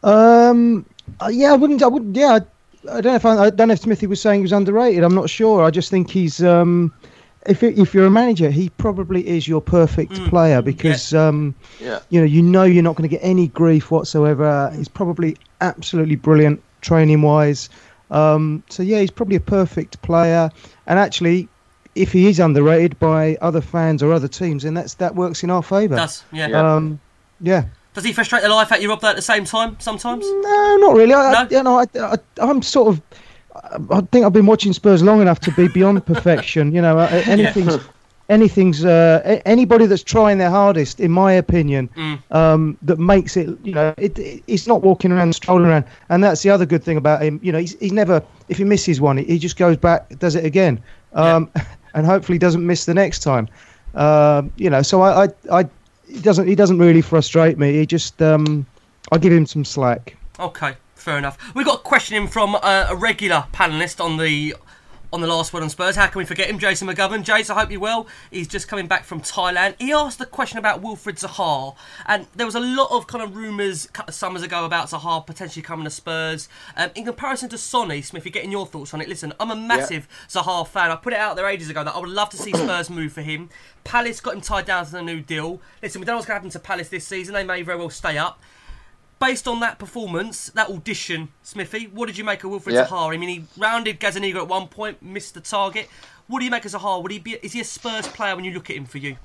Um, uh, yeah, I wouldn't. I wouldn't. Yeah, I, I don't know if I, I don't know if Smithy was saying he was underrated. I'm not sure. I just think he's. Um, if it- if you're a manager, he probably is your perfect Mm. player because um, Yeah. you know you know you're not going to get any grief whatsoever. He's probably absolutely brilliant training wise. Um, so yeah, he's probably a perfect player. And actually, if he is underrated by other fans or other teams, then that's that works in our favour. Does yeah. Yeah. Um, yeah. Does he frustrate the life out of you, Rob? Though at the same time, sometimes. No, not really. I, I, No? you know, I, I, I'm sort of. I think I've been watching Spurs long enough to be beyond *laughs* perfection. You know, uh, anything's, anything's. Uh, anybody that's trying their hardest, in my opinion, Mm. um, that makes it. You know, it, it, he's not walking around strolling around, and that's the other good thing about him. You know, he's, he's never. If he misses one, he, just goes back, does it again, um, *laughs* and hopefully doesn't miss the next time. Um, you know, so I, I, I, he doesn't. He doesn't really frustrate me. He just. Um, I give him some slack. Okay, fair enough. We've got a question in from uh, a regular panelist on the on the last word on Spurs. How can we forget him? Jason McGovern. Jason, I hope you're well. He's just coming back from Thailand. He asked a question about Wilfred Zaha, and there was a lot of kind of rumours a couple of summers ago about Zaha potentially coming to Spurs. Um, in comparison to Sonny, Smith, you're getting your thoughts on it. Listen, I'm a massive Zaha fan. I put it out there ages ago that I would love to see *clears throat* Spurs move for him. Palace got him tied down to the new deal. Listen, we don't know what's going to happen to Palace this season. They may very well stay up based on that performance, that audition, Smithy, what did you make of Wilfred Yeah. Zaha? I mean, he rounded Gazzaniga at one point, missed the target. What do you make of Zaha? Would he be? Is he a Spurs player when you look at him for you?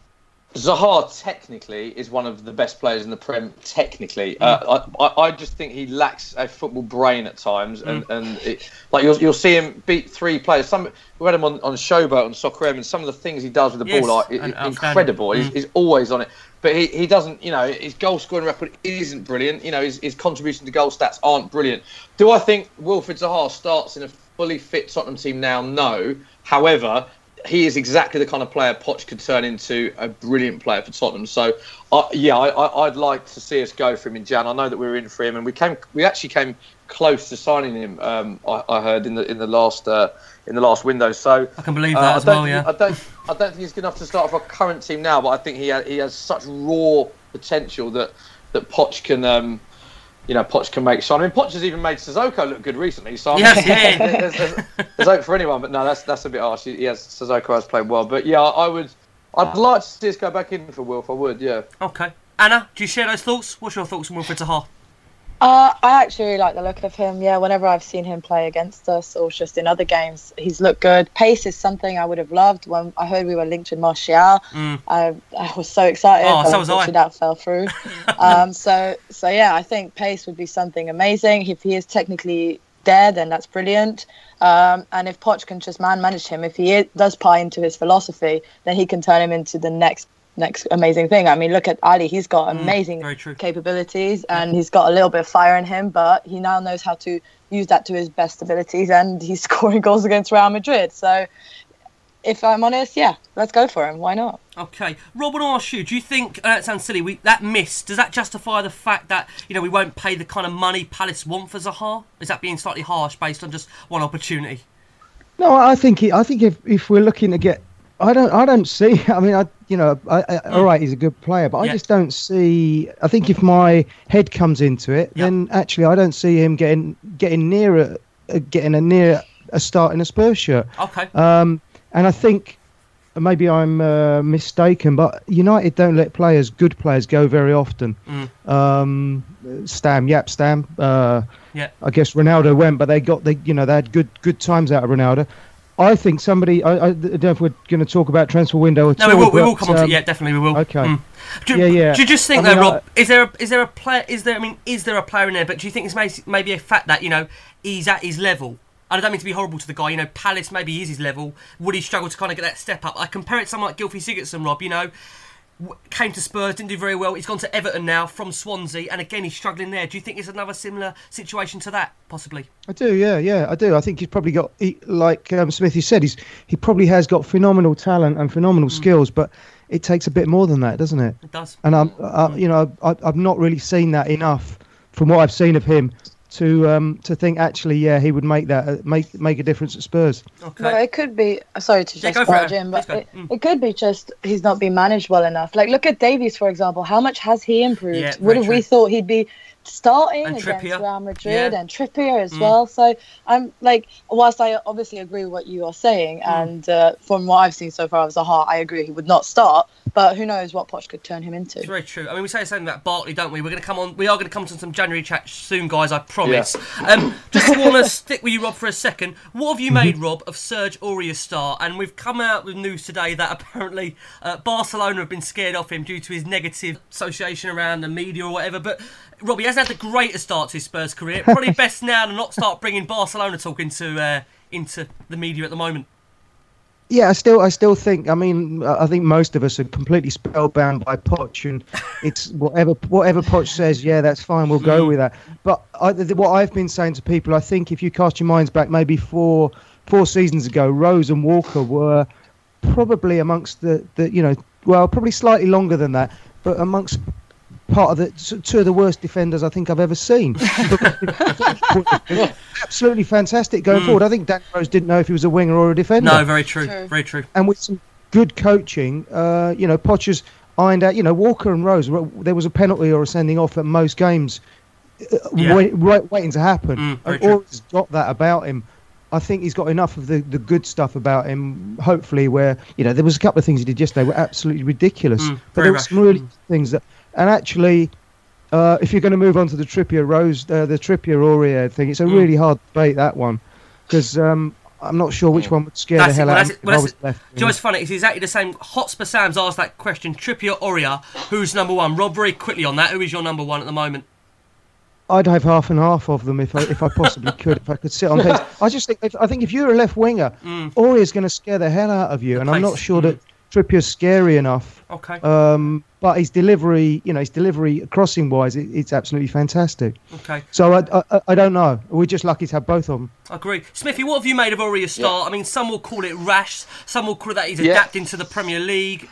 Zaha technically is one of the best players in the Prem. Technically, mm. uh, I, I, just think he lacks a football brain at times, and mm. and it, like you'll you'll see him beat three players. Some we had him on on Showboat on Soccer AM, and some of the things he does with the Yes, ball are and i- outstanding. incredible. He's, mm. he's always on it, but he, he doesn't. You know, his goal scoring record isn't brilliant. You know, his, his contribution to goal stats aren't brilliant. Do I think Wilfred Zaha starts in a fully fit Tottenham team now? No. However, he is exactly the kind of player Poch could turn into a brilliant player for Tottenham. So, uh, yeah, I, I'd like to see us go for him in Jan. I know that we were in for him, and we came, we actually came close to signing him. Um, I, I heard in the in the last uh, in the last window. So I can believe uh, that I as don't well. think- Yeah. I don't, I don't think he's good enough to start for our current team now, but I think he ha- he has such raw potential that that Poch can. Um, you know, Poch can make shine. I mean, Poch has even made Sissoko look good recently. So I mean, Yes, *laughs* yeah. there's, there's, there's hope for anyone, but no, that's that's a bit harsh. He has Sissoko has played well, but yeah, I would, I'd like to see us go back in for Wilf. I would, yeah. Okay. Anna, do you share those thoughts? What's your thoughts on Wilfred Zaha? Uh, I actually really like the look of him. Yeah, whenever I've seen him play against us or just in other games, he's looked good. Pace is something I would have loved when I heard we were linked with Martial. I, I was so excited. Mm. Oh, so was I. that fell through. *laughs* um, so, so yeah, I think pace would be something amazing. If he is technically there, then that's brilliant. Um, and if Poch can just man manage him, if he i does pie into his philosophy, then he can turn him into the next next amazing thing. I mean, look at Alli; he's got amazing Mm, capabilities, and he's got a little bit of fire in him. But he now knows how to use that to his best abilities, and he's *laughs* scoring goals against Real Madrid. So, if I'm honest, yeah, let's go for him. Why not? Okay, Rob, I want ask you: Do you think uh, that sounds silly? We, that miss does that justify the fact that you know we won't pay the kind of money Palace want for Zaha? Is that being slightly harsh based on just one opportunity? No, I think he, I think if, if we're looking to get, I don't I don't see. *laughs* I mean, I you know, I, I, all right, he's a good player, but I just don't see. I think if my head comes into it, Yeah. then actually I don't see him getting getting near a, a getting a near a start in a Spurs shirt. Okay, Um, and I think maybe I'm uh, mistaken, but United don't let players, good players, go very often. Mm. Um, Stam, yep, Stam. Uh, yeah, I guess Ronaldo went, but they got they you know they had good good times out of Ronaldo. I think somebody. I, I don't know if we're going to talk about transfer window at no, all. we will. We will but, come on to um, yeah, definitely we will. okay. Mm. Do, Yeah, yeah. Do you just think I mean, Rob? Is there a, is there a player? Is there? I mean, is there a player in there? But do you think it's maybe, a fact that you know he's at his level? And I don't mean to be horrible to the guy. You know, Palace maybe is his level. Would he struggle to kind of get that step up? I compare it to someone like Gylfi Sigurdsson, Rob. You know, came to Spurs, didn't do very well. He's gone to Everton now from Swansea, and again he's struggling there. Do you think it's another similar situation to that, possibly? I do, yeah, yeah, I do. I think he's probably got, he, like um, Smithy said, he's he probably has got phenomenal talent and phenomenal Mm. skills, but it takes a bit more than that, doesn't it? It does. And I'm, uh, you know, I, I've not really seen that enough from what I've seen of him to um, to think actually, yeah, he would make that uh, make make a difference at Spurs. Okay. No, it could be. Sorry to Yeah, just go for barge it. in, but it, Mm. it could be just he's not being managed well enough. Like, look at Davies, for example. How much has he improved? Yeah, Would very have we thought he'd be starting And against Trippier. Real Madrid Yeah. Mm. and Trippier as well? So I'm like, whilst I obviously agree with what you are saying, Mm. and uh, from what I've seen so far of Zaha, I agree he would not start. But who knows what Poch could turn him into? It's very true. I mean, we say the same about Barkley, don't we? We're going to come on. We are going to come to some January chat soon, guys. I promise. Um, just *laughs* want to stick with you, Rob, for a second. What have you made, Rob, of Serge Aurier's start? And we've come out with news today that apparently uh, Barcelona have been scared off him due to his negative association around the media or whatever. But Rob, he hasn't had the greatest start to his Spurs career. Probably *laughs* best now to not start bringing Barcelona talk into uh, into the media at the moment. Yeah, I still, I still think. I mean, I think most of us are completely spellbound by Poch, and *laughs* it's whatever whatever Poch says. Yeah, that's fine. We'll go hmm. with that. But I, what I've been saying to people, I think if you cast your minds back, maybe four four seasons ago, Rose and Walker were probably amongst the, the you know, well, probably slightly longer than that, but amongst part of the two of the worst defenders I think I've ever seen. *laughs* *laughs* Absolutely fantastic going forward. I think Dan Rose didn't know if he was a winger or a defender No, very true. True. Very true. and with some good coaching, uh, you know, Potter's ironed out. You know, Walker and Rose. There was a penalty or a sending off at most games, uh, Yeah. wait, right, waiting to happen. Mm, very and always got that about him. I think he's got enough of the, the good stuff about him. Hopefully, where you know there was a couple of things he did yesterday were absolutely ridiculous, Mm, but there were some really good things that. And actually, uh, if you're going to move on to the Trippier Rose, uh, the Trippier Aurier thing, it's a Mm. really hard debate that one, because um, I'm not sure which one would scare That's the it. hell Well, out of it. me Well, if I that's was left. it. Do you know what's funny? It's exactly the same. Hotspur Sam's asked that question. Trippier, Aurier, who's number one? Rob, very quickly on that. Who is your number one at the moment? I'd have half and half of them if I if I possibly *laughs* could. If I could sit on pace, I just think if, I think if you're a left winger, Mm. Aurier's going to scare the hell out of you, and I'm not sure mm. that Trippier's scary enough. Okay. Um, but his delivery, you know, his delivery crossing wise, it, it's absolutely fantastic. Okay. So I, I I don't know. We're just lucky to have both of them. I agree. Smithy, what have you made of Aurier's start? I mean, some will call it rash, some will call it that he's Yeah. adapting to the Premier League.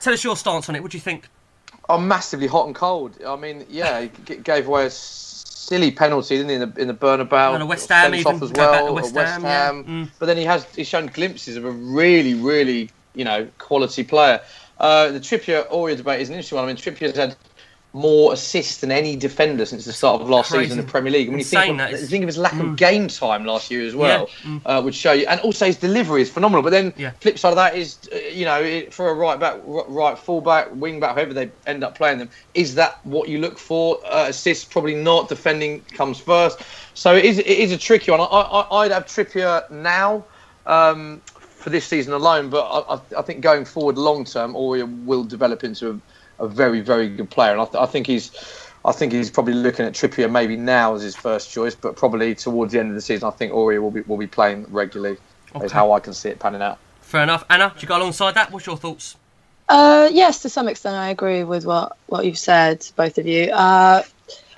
Tell us your stance on it. What do you think? I'm massively hot and cold. I mean, yeah, he g- gave away a silly penalty, didn't he, in the in the Bernabeu? And a West Ham Sent even, off as go back to well. West West Ham, yeah. Mm. But then he has he's shown glimpses of a really, really, you know, quality player. Uh, the Trippier Aurier debate is an interesting one. I mean, Trippier's had more assists than any defender since the start of last Crazy. season in the Premier League. When you Insane, think, of, think of his lack Mm. of game time last year as well, Yeah. Mm. uh, would show you. And also his delivery is phenomenal. But then Yeah. flip side of that is, uh, you know, it, for a right back, right full back, wing back, whoever they end up playing them, is that what you look for? Uh, assists probably not. Defending comes first. So it is, it is a tricky one. I, I, I'd have Trippier now. Um, for this season alone, but I, I, I think going forward, long term, Aurier will develop into a, a very, very good player, and I, th- I think he's, I think he's probably looking at Trippier maybe now as his first choice, but probably towards the end of the season, I think Aurier will be will be playing regularly. Okay. Is how I can see it panning out. Fair enough. Anna, do you go alongside that? What's your thoughts? Uh, yes, to some extent, I agree with what, what you've said, both of you. Uh,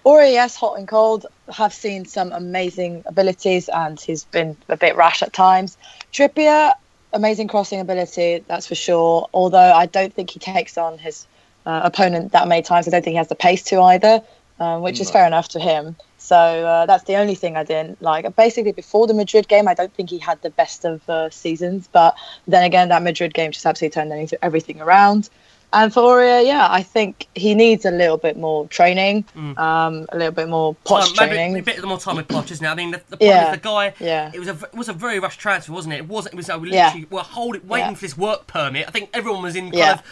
Ori, yes, hot and cold, have seen some amazing abilities, and he's been a bit rash at times. Trippier, amazing crossing ability, that's for sure. Although I don't think he takes on his uh, opponent that many times. I don't think he has the pace to either, um, which is fair enough to him. So uh, that's the only thing I didn't like. Basically, before the Madrid game, I don't think he had the best of uh, seasons. But then again, that Madrid game just absolutely turned everything around. And for Aurier, yeah, I think he needs a little bit more training, um, a little bit more Time- maybe training. a bit more time with Poch, isn't it? I mean, the, the Yeah. is the guy. Yeah. It was a it was a very rushed transfer, wasn't it? It wasn't. It was. Uh, we Yeah. literally were holding, waiting Yeah. for this work permit. I think everyone was in kind Yeah. of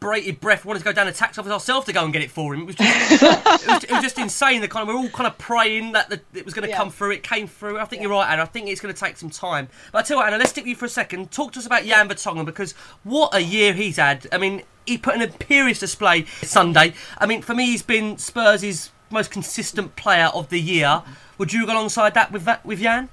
brated breath, wanted to go down to tax office ourselves to go and get it for him. It was just, *laughs* it, was, it was just insane. The kind of we're all kind of praying that the, it was going to Yeah. come through. It came through. I think you're right, Anna. I think it's going to take some time. But I tell you what, Anna, let's stick with you for a second. Talk to us about Jan Vertonghen because what a year he's had. I mean, he put an imperious display Sunday. I mean, for me, he's been Spurs' most consistent player of the year. Would you go alongside that with that with Jan?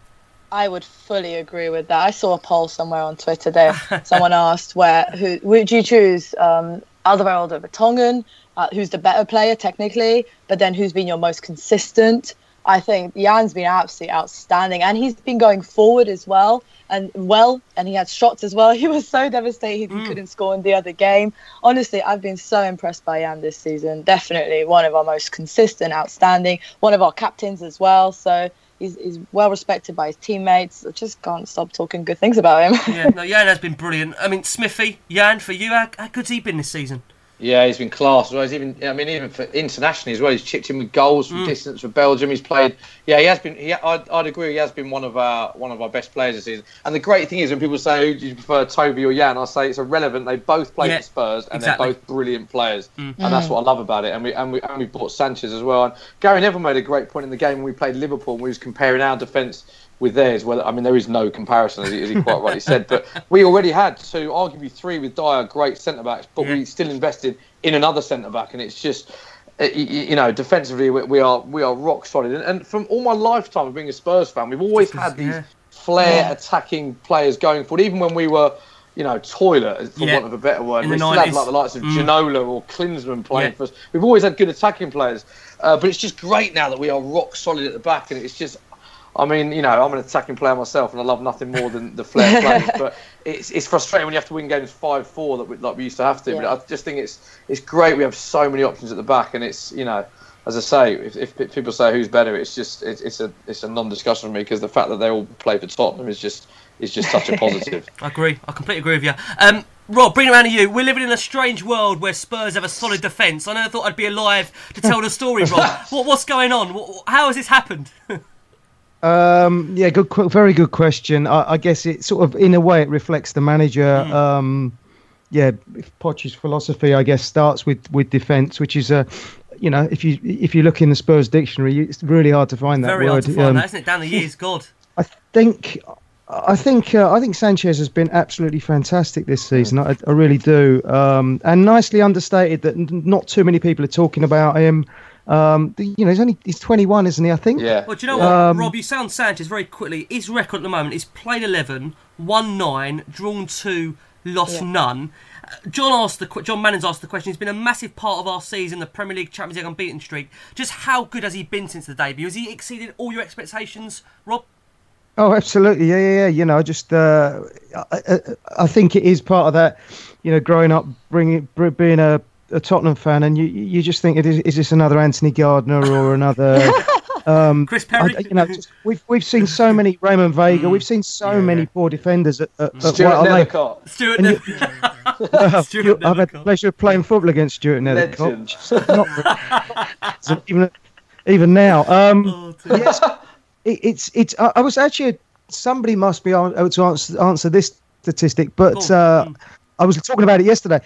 I would fully agree with that. I saw a poll somewhere on Twitter there. *laughs* Someone asked where who would you choose, um, Alderweireld or Vertonghen? Uh, who's the better player technically? But then who's been your most consistent? I think Jan's been absolutely outstanding, and he's been going forward as well, and well, and he had shots as well. *laughs* He was so devastated he couldn't score in the other game. Honestly, I've been so impressed by Jan this season. Definitely one of our most consistent, outstanding, one of our captains as well. So he's, he's well respected by his teammates. I just can't stop talking good things about him. Yeah, no, Jan has been brilliant. I mean, Smithy, Jan, for you, how, how good's he been this season? Yeah, he's been class as well. He's even, I mean, even for internationally as well, he's chipped in with goals from mm. distance for Belgium. He's played. Yeah, he has been. He, I'd, I'd agree. He has been one of our one of our best players this season. And the great thing is, when people say, "Who do you prefer, Toby or Jan?" I say it's irrelevant. They both play Yeah, for Spurs, and exactly. they're both brilliant players. Mm. And that's what I love about it. And we and we and we bought Sanchez as well. And Gary Neville made a great point in the game when we played Liverpool. and We was comparing our defence with theirs. Well, I mean, there is no comparison, as he, as he quite rightly said. But we already had two, arguably three, with Dier, great centre backs. But Yeah. we still invested in another centre back, and it's just. uh, You know, defensively we are we are rock solid, and, from all my lifetime of being a Spurs fan, we've always had these yeah. flair Yeah. attacking players going forward. Even when we were, you know, toilet for Yeah. want of a better word, In we still had like the likes of Mm. Ginola or Klinsmann playing Yeah. for us. We've always had good attacking players, uh, but it's just great now that we are rock solid at the back, and it's just. I mean, you know, I'm an attacking player myself, and I love nothing more than the flair *laughs* plays. But it's it's frustrating when you have to win games five four that we, like we used to have to. Yeah. But I just think it's it's great. We have so many options at the back, and it's you know, as I say, if, if people say who's better, it's just it's, it's a it's a non-discussion for me because the fact that they all play for Tottenham is just is just such a *laughs* positive. I agree. I completely agree with you. Um, Rob, bring it around to you. We're living in a strange world where Spurs have a solid defence. I never thought I'd be alive to tell the story, Rob. *laughs* what, what's going on? What, how has this happened? Um, yeah, good, very good question. I, I guess it sort of, in a way, it reflects the manager. Um, yeah, Poch's philosophy, I guess, starts with with defence, which is a, you know, if you if you look in the Spurs dictionary, it's really hard to find that Very word. hard to find Um, that, isn't it? Down the years, God. I think I think uh, I think Sanchez has been absolutely fantastic this season. I, I really do, um, and nicely understated that n- not too many people are talking about him. Um, the- you know, he's only he's 21, isn't he? I think. Yeah. Well, do you know what, Um, Rob? You sound Sanchez very quickly. His record at the moment is played 11, won 9, drawn 2, lost none. Uh, John asked the que- John Manning's asked the question. He's been a massive part of our season, the Premier League, Champions League unbeaten streak. Just how good has he been since the debut? Has he exceeded all your expectations, Rob? Oh, absolutely. Yeah, yeah, yeah. You know, just uh, I, I, I think it is part of that. You know, growing up, bringing being a, a Tottenham fan, and you you just think, is, is this another Anthony Gardner or another? *laughs* um, Chris I- Perry. you know, just, we've we've seen so many Ramon Vega. We've seen so many poor defenders at, at, at Stuart White Hart Lane. Nethercott. Stuart. and Ne- Uh, *laughs* Stuart you- I've had the pleasure of playing football against Stuart Nethercott. Legend. Not even even now. Um, Oh, yes, it, it's it's. I, I was actually somebody must be able to answer, answer this statistic, but Go uh, on. I was talking about it yesterday.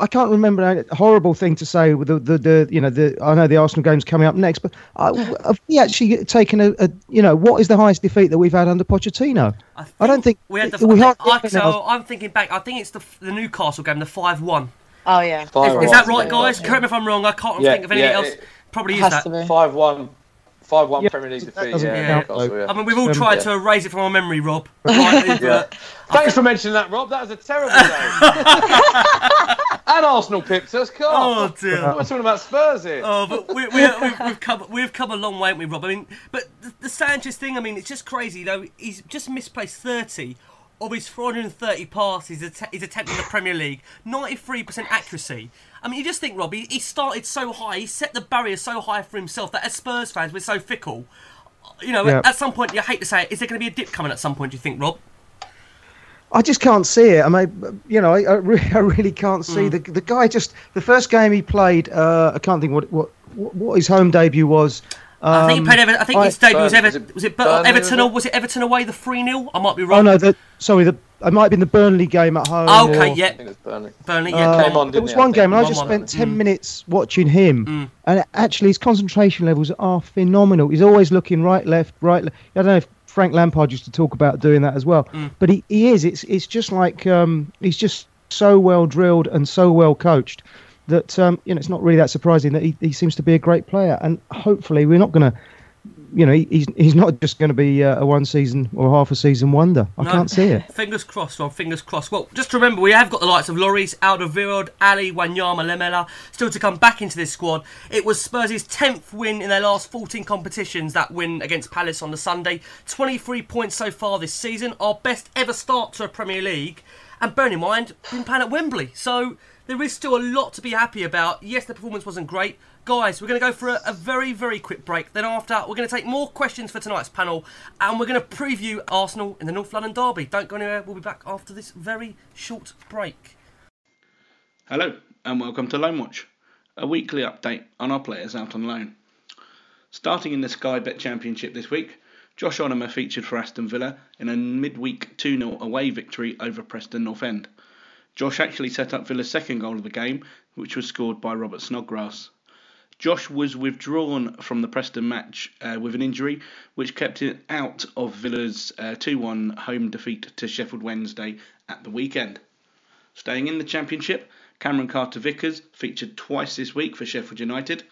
I can't remember a horrible thing to say with the, the, the you know the I know the Arsenal game's coming up next, but I, *laughs* have we actually taken a, a you know what is the highest defeat that we've had under Pochettino? I don't think we had the. we I, had I, so I'm thinking back. I think it's the the Newcastle game, the five-one. Oh yeah. Five Is that right, guys? Correct me if I'm wrong. I can't Yeah, think of anything yeah, else. it- Probably is that. to be. Five one. Five one Yeah, Premier League that defeat. doesn't Yeah, count, Newcastle, yeah. I mean, we've all Um, tried yeah. to erase it from our memory, Rob. Rightly, *laughs* but Thanks for mentioning that, Rob. That was a terrible *laughs* game. And Arsenal pipped us. Come Oh, dear. We're talking about Spurs here. Oh, but we, we, we've, we've come we've come a long way, haven't we, Rob? I mean, but the, the Sanchez thing, I mean, it's just crazy. You know, he's just misplaced thirty of his 430 passes. He's, he's attempting the Premier League, 93% accuracy. I mean, you just think, Rob, he, he started so high, he set the barrier so high for himself that as Spurs fans, we're so fickle. You know, Yeah. at some point, you hate to say it, is there going to be a dip coming at some point? Do you think, Rob? I just can't see it. I mean, you know, I, I, re- *laughs* I really can't see the the guy. Just the first game he played, uh, I can't think what what what his home debut was. I think he Um, played. Ever- I think I- his debut was, Ever- was it was it Bur- Burnley, Everton was or it? was it Everton away the three 0 I might be wrong. Oh no, the sorry, the it might have been the Burnley game at home. Okay, or- yeah, I think it's Burnley. Burnley. Yeah, Uh, Came on, there didn't was he, I one game, and I just 1-1. spent ten Mm. minutes watching him, and actually his concentration levels are phenomenal. He's always looking right, left, right. Le- I don't know if Frank Lampard used to talk about doing that as well, Mm. but he, he is. It's it's just like um, he's just so well drilled and so well coached that um, you know it's not really that surprising that he, he seems to be a great player, and hopefully we're not going to. You know, he's he's not just going to be uh, a one season or half a season wonder. I No. can't see it. *laughs* Fingers crossed, Rob. Fingers crossed. Well, just remember, we have got the likes of Lloris, Alderweireld, Alli, Wanyama, Lamela still to come back into this squad. It was Spurs' 10th win in their last 14 competitions, that win against Palace on the Sunday. 23 points so far this season, our best ever start to a Premier League. And bear in mind, been playing at Wembley. So there is still a lot to be happy about. Yes, the performance wasn't great. Guys, we're going to go for a, a very, very quick break. Then after, we're going to take more questions for tonight's panel, and we're going to preview Arsenal in the North London derby. Don't go anywhere. We'll be back after this very short break. Hello, and welcome to Loan Watch, a weekly update on our players out on loan. Starting in the Sky Bet Championship this week, Josh Onomah featured for Aston Villa in a midweek 2 0 away victory over Preston North End. Josh actually set up Villa's second goal of the game, which was scored by Robert Snodgrass. Josh was withdrawn from the Preston match uh, with an injury, which kept him out of Villa's 2 1 home defeat to Sheffield Wednesday at the weekend. Staying in the Championship, Cameron Carter Vickers featured twice this week for Sheffield United.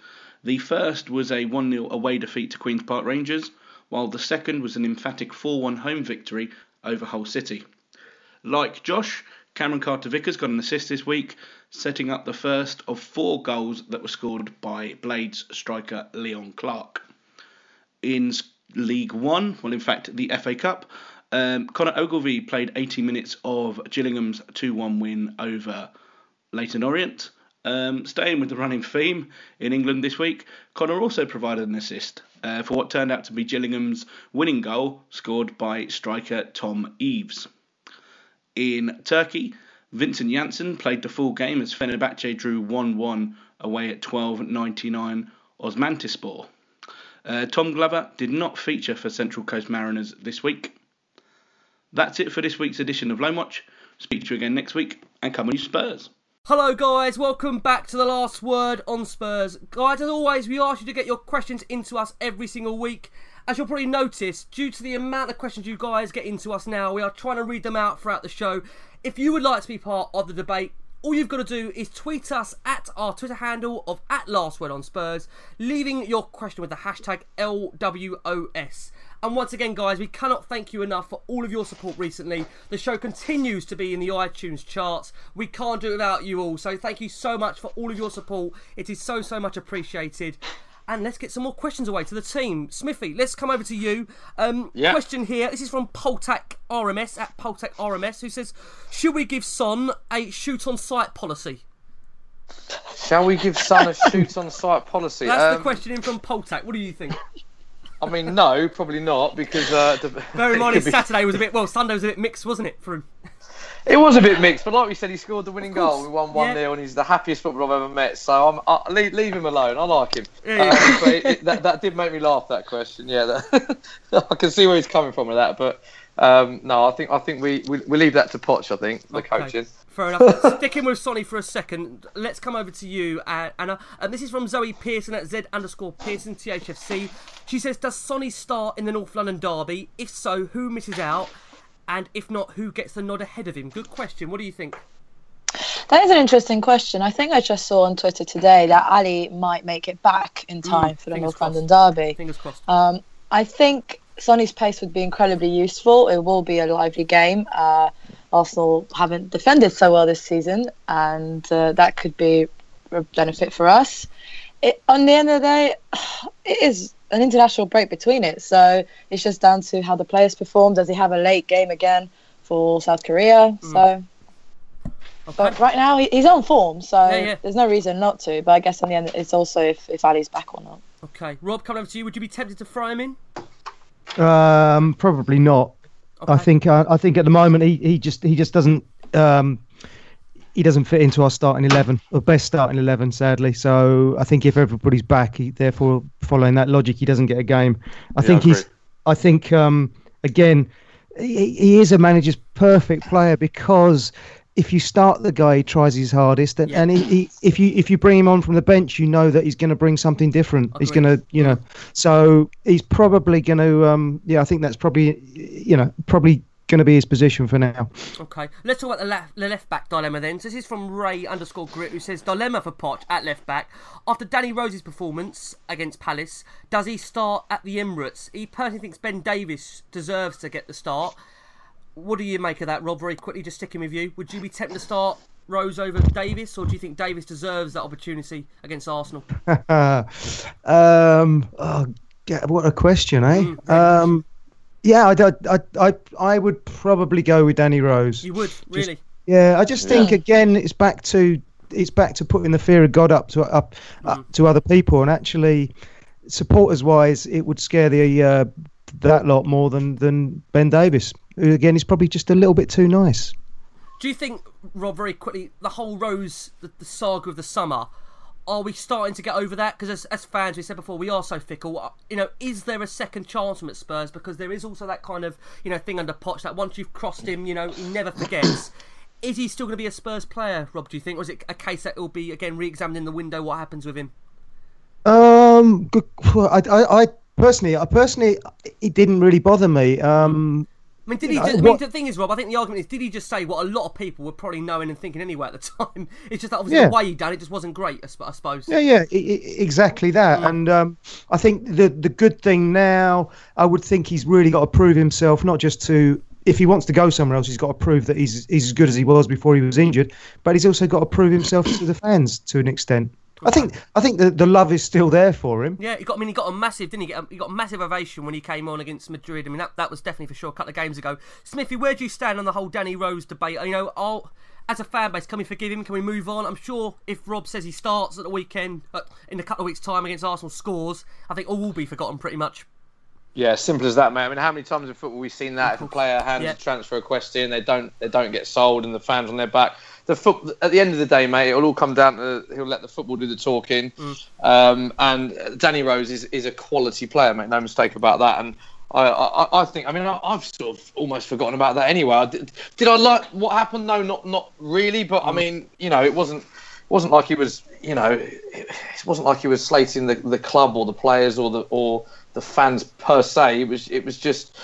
The first was a 1 0 away defeat to Queen's Park Rangers, while the second was an emphatic 4 1 home victory over Hull City. Like Josh, Cameron Carter Vickers got an assist this week, setting up the first of four goals that were scored by Blades striker Leon Clarke. In League One, well, in fact, the FA Cup, um, Connor Ogilvie played 80 minutes of Gillingham's 2 1 win over Leyton Orient. Um, staying with the running theme in England this week, Connor also provided an assist uh, for what turned out to be Gillingham's winning goal, scored by striker Tom Eaves. In Turkey, Vincent Janssen played the full game as Fenerbahce drew 1 1 away at 12.99 Osmanlispor. Uh, Tom Glover did not feature for Central Coast Mariners this week. That's it for this week's edition of Loan Watch. Speak to you again next week, and come on, you Spurs! Hello, guys. Welcome back to the last word on Spurs. Guys, as always, we ask you to get your questions into us every single week. As you'll probably notice, due to the amount of questions you guys get into us now, we are trying to read them out throughout the show. If you would like to be part of the debate, all you've got to do is tweet us at our Twitter handle of at Last Word on Spurs, leaving your question with the hashtag LWOS. And once again, guys, we cannot thank you enough for all of your support recently. The show continues to be in the iTunes charts. We can't do it without you all. So thank you so much for all of your support. It is so, so much appreciated. And let's get some more questions away to the team. Smithy, let's come over to you. Um, Yeah. Question here. This is from Poltac RMS at Poltac RMS, who says, "Should we give Son a shoot on site policy?" Shall we give Son a shoot on site policy? That's the Um, question in from Poltac. What do you think? I mean, no, probably not, because uh, the, Bear in *laughs* mind, could be- Saturday was a bit well. Sunday was a bit mixed, wasn't it? For him. It was a bit mixed, but like we said, he scored the winning goal. We won one yeah. 0 and he's the happiest footballer I've ever met. So I'm, I, leave, leave him alone. I like him. Yeah, yeah. Um, but it, it, that, that did make me laugh. That question, yeah. That, *laughs* I can see where he's coming from with that, but um, no, I think I think we, we we leave that to Poch. I think the Okay, coaching. Fair enough. *laughs* Sticking with Sonny for a second, let's come over to you, uh, Anna. And this is from Zoe Pearson at Z underscore Pearson THFC. She says, "Does Sonny start in the North London derby? If so, who misses out? And if not, who gets the nod ahead of him?" Good question. What do you think? That is an interesting question. I think I just saw on Twitter today that Alli might make it back in time for the Mm, North crossed. London derby. Fingers crossed. Um, I think Sonny's pace would be incredibly useful. It will be a lively game. Uh, Arsenal haven't defended so well this season, and uh, that could be a benefit for us. It, on the end of the day, *sighs* it is an international break between it, so it's just down to how the players perform. Does he have a late game again for South Korea? So, but right now he's on form, so Yeah, yeah. there's no reason not to. But I guess in the end, it's also if, if Alli's back or not. Okay, Rob, coming over to you. Would you be tempted to throw him in? Um, probably not. I think uh, I think at the moment he, he just he just doesn't um, he doesn't fit into our starting eleven or best starting eleven, sadly. So I think if everybody's back, he, therefore following that logic, he doesn't get a game. I Yeah, think I he's. agree. I think um, again, he, he is a manager's perfect player because if you start the guy, he tries his hardest, and, Yeah. and he, he, if you if you bring him on from the bench, you know that he's going to bring something different. He's going to, you know, so he's probably going to, um, yeah, I think that's probably, you know, probably going to be his position for now. Okay, let's talk about the left, the left back dilemma then. So this is from Ray underscore Grit who says dilemma for Poch at left back after Danny Rose's performance against Palace. Does he start at the Emirates? He personally thinks Ben Davies deserves to get the start. What do you make of that, Rob? Very quickly, just sticking with you. Would you be tempted to start Rose over Davies, or do you think Davies deserves that opportunity against Arsenal? *laughs* um, oh, what a question, eh? um, yeah, I, I, I, I would probably go with Danny Rose. You would really? Yeah, I just think again it's back to it's back to putting the fear of God up to up, up to other people, and actually, supporters wise, it would scare the uh, that lot more than than Ben Davies, who again is probably just a little bit too nice. Do you think, Rob, very quickly, the whole Rose, the, the saga of the summer, are we starting to get over that? Because as, as fans, we said before, we are so fickle. Uh, You know, is there a second chance from at Spurs? Because there is also that kind of, you know, thing under Poch that once you've crossed him, you know, he never forgets. *coughs* is he still going to be a Spurs player, Rob, do you think? Or is it a case that it'll be, again, re examined in the window what happens with him? Um, I, I, I personally, I personally, it didn't really bother me. Um, I mean, did he? Yeah, Just, I mean, the thing is, Rob. I think the argument is, did he just say what a lot of people were probably knowing and thinking anyway at the *laughs* time? It's just that obviously Yeah. the way he done it just wasn't great. I, suppose. Yeah, yeah, I- I- exactly that. And um, I think the the good thing now, I would think he's really got to prove himself, not just to if he wants to go somewhere else, he's got to prove that he's he's as good as he was before he was injured. But he's also got to prove himself to the fans to an extent. I think I think the the love is still there for him. Yeah, he got. I mean, he got a massive, didn't he? Get a, he got a massive ovation when he came on against Madrid. I mean, that, that was definitely for sure a couple of games ago. Smithy, where do you stand on the whole Danny Rose debate? You know, I'll, as a fan base, can we forgive him? Can we move on? I'm sure if Rob says he starts at the weekend, uh, in a couple of weeks' time against Arsenal, scores, I think all will be forgotten pretty much. Yeah, simple as that, mate. I mean, how many times in football we've seen that? If a player hands Yeah. a transfer request in, they don't they don't get sold, and the fans on their back. The foot at the end of the day, mate, it'll all come down to he'll let the football do the talking. Um, and Danny Rose is, is a quality player, mate. No mistake about that. And I, I, I think, I mean, I, I've sort of almost forgotten about that anyway. I did, did I like what happened? No, not not really. But I mean, you know, it wasn't wasn't like he was, you know, it wasn't like he was slating the, the club or the players or the or the fans per se. It was it was just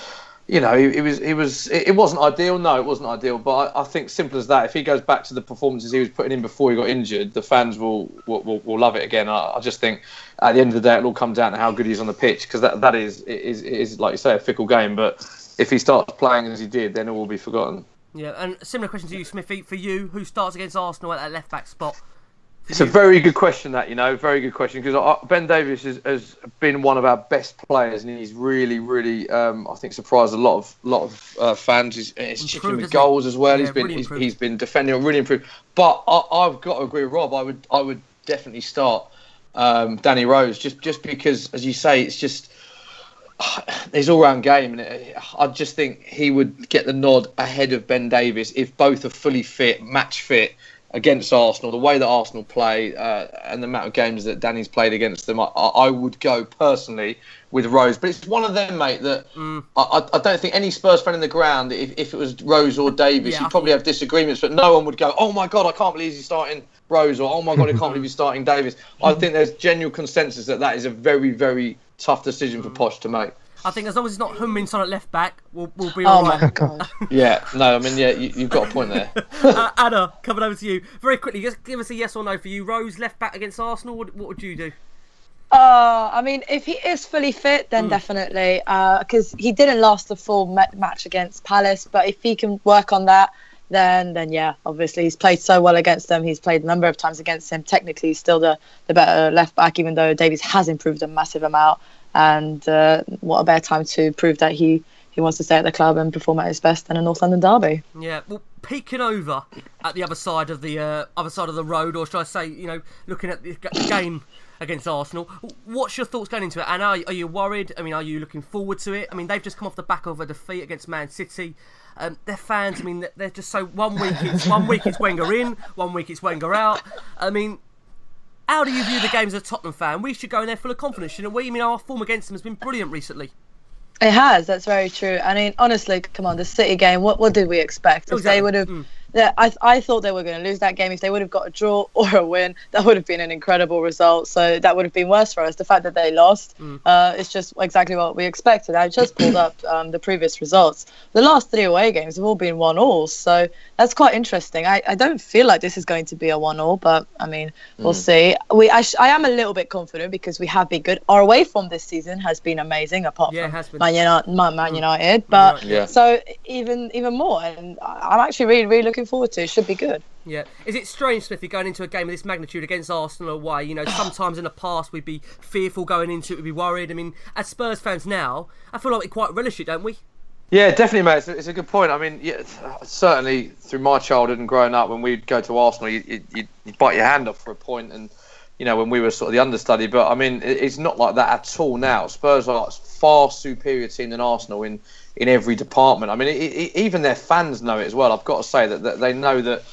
you know, it, it was it was it, it wasn't ideal. No, it wasn't ideal. But I, I think simple as that. If he goes back to the performances he was putting in before he got injured, the fans will will, will, will love it again. I, I just think at the end of the day, it'll all come down to how good he's on the pitch because that that is is is like you say a fickle game. But if he starts playing as he did, then it will be forgotten. Yeah, and similar question to you, Smithy. For you, who starts against Arsenal at that left back spot? It's a very good question, that you know, very good question because Ben Davies has, has been one of our best players, and he's really, really, um, I think, surprised a lot of lot of uh, fans. He's, he's chipping with goals as well. Yeah, he's been really he's, he's been defending really improved. But I, I've got to agree with Rob. I would I would definitely start um, Danny Rose just just because, as you say, it's just *sighs* his all-round game, and I just think he would get the nod ahead of Ben Davies if both are fully fit, match fit against Arsenal. The way that Arsenal play uh, and the amount of games that Danny's played against them, I, I would go personally with Rose. But it's one of them, mate, that Mm. I, I- don't think any Spurs fan in the ground, if, if it was Rose or Davies, Yeah, you'd probably have disagreements, but no one would go, "Oh my God, I can't believe he's starting Rose," or "Oh my God, I can't believe he's starting Davies." I *laughs* think there's genuine consensus that that is a very, very tough decision for Poch to make. I think as long as it's not Heung-Min Son at left back, we'll, we'll be Oh all my right. god. *laughs* Yeah, no, I mean, yeah, you, you've got a point there. *laughs* uh, Anna, coming over to you very quickly. Just give us a yes or no for you. Rose left back against Arsenal. What, what would you do? Uh, I mean, if he is fully fit, then definitely, because he didn't last the full ma- match against Palace. But if he can work on that, then then yeah, obviously he's played so well against them. He's played a number of times against him. Technically, he's still the the better left back, even though Davies has improved a massive amount. And uh, what a better time to prove that he he wants to stay at the club and perform at his best than a North London derby. Yeah, well, peeking over at the other side of the uh, other side of the road, or should I say, you know, looking at the, game against Arsenal. What's your thoughts going into it? And are, are you worried? I mean, are you looking forward to it? I mean, they've just come off the back of a defeat against Man City. Um, their fans, I mean, they're just so one week it's one week it's Wenger in, one week it's Wenger out. I mean, how do you view the game as a Tottenham fan? We should go in there full of confidence, shouldn't we? I mean, our form against them has been brilliant recently. It has. That's very true. I mean, honestly, come on, the City game. What what did we expect? If Exactly. they would have, Mm. Yeah, I I thought they were going to lose that game. If they would have got a draw *laughs* or a win, that would have been an incredible result. So that would have been worse for us. The fact that they lost, Mm. uh, it's just exactly what we expected. I just pulled up *clears throat* um, the previous results. The last three away games have all been one all. So that's quite interesting. I, I don't feel like this is going to be a one all, but I mean, we'll see. We I, sh- I am a little bit confident because we have been good. Our away form this season has been amazing, apart Yeah, from. Man United. Man, Man United, but Yeah. so even even more, and I'm actually really really looking forward to. it. It should be good. Yeah. Is it strange, Smithy, going into a game of this magnitude against Arsenal away? You know, *sighs* sometimes in the past we'd be fearful going into it, we'd be worried. I mean, as Spurs fans now, I feel like we quite relish it, don't we? Yeah, definitely, mate. It's a, it's a good point. I mean, yeah, certainly through my childhood and growing up, when we'd go to Arsenal, you, you, you'd, you'd bite your hand off for a point, and you know when we were sort of the understudy. But I mean, it's not like that at all now. Spurs are a far superior team than Arsenal in in every department. I mean, it, it, even their fans know it as well. I've got to say that, that they know that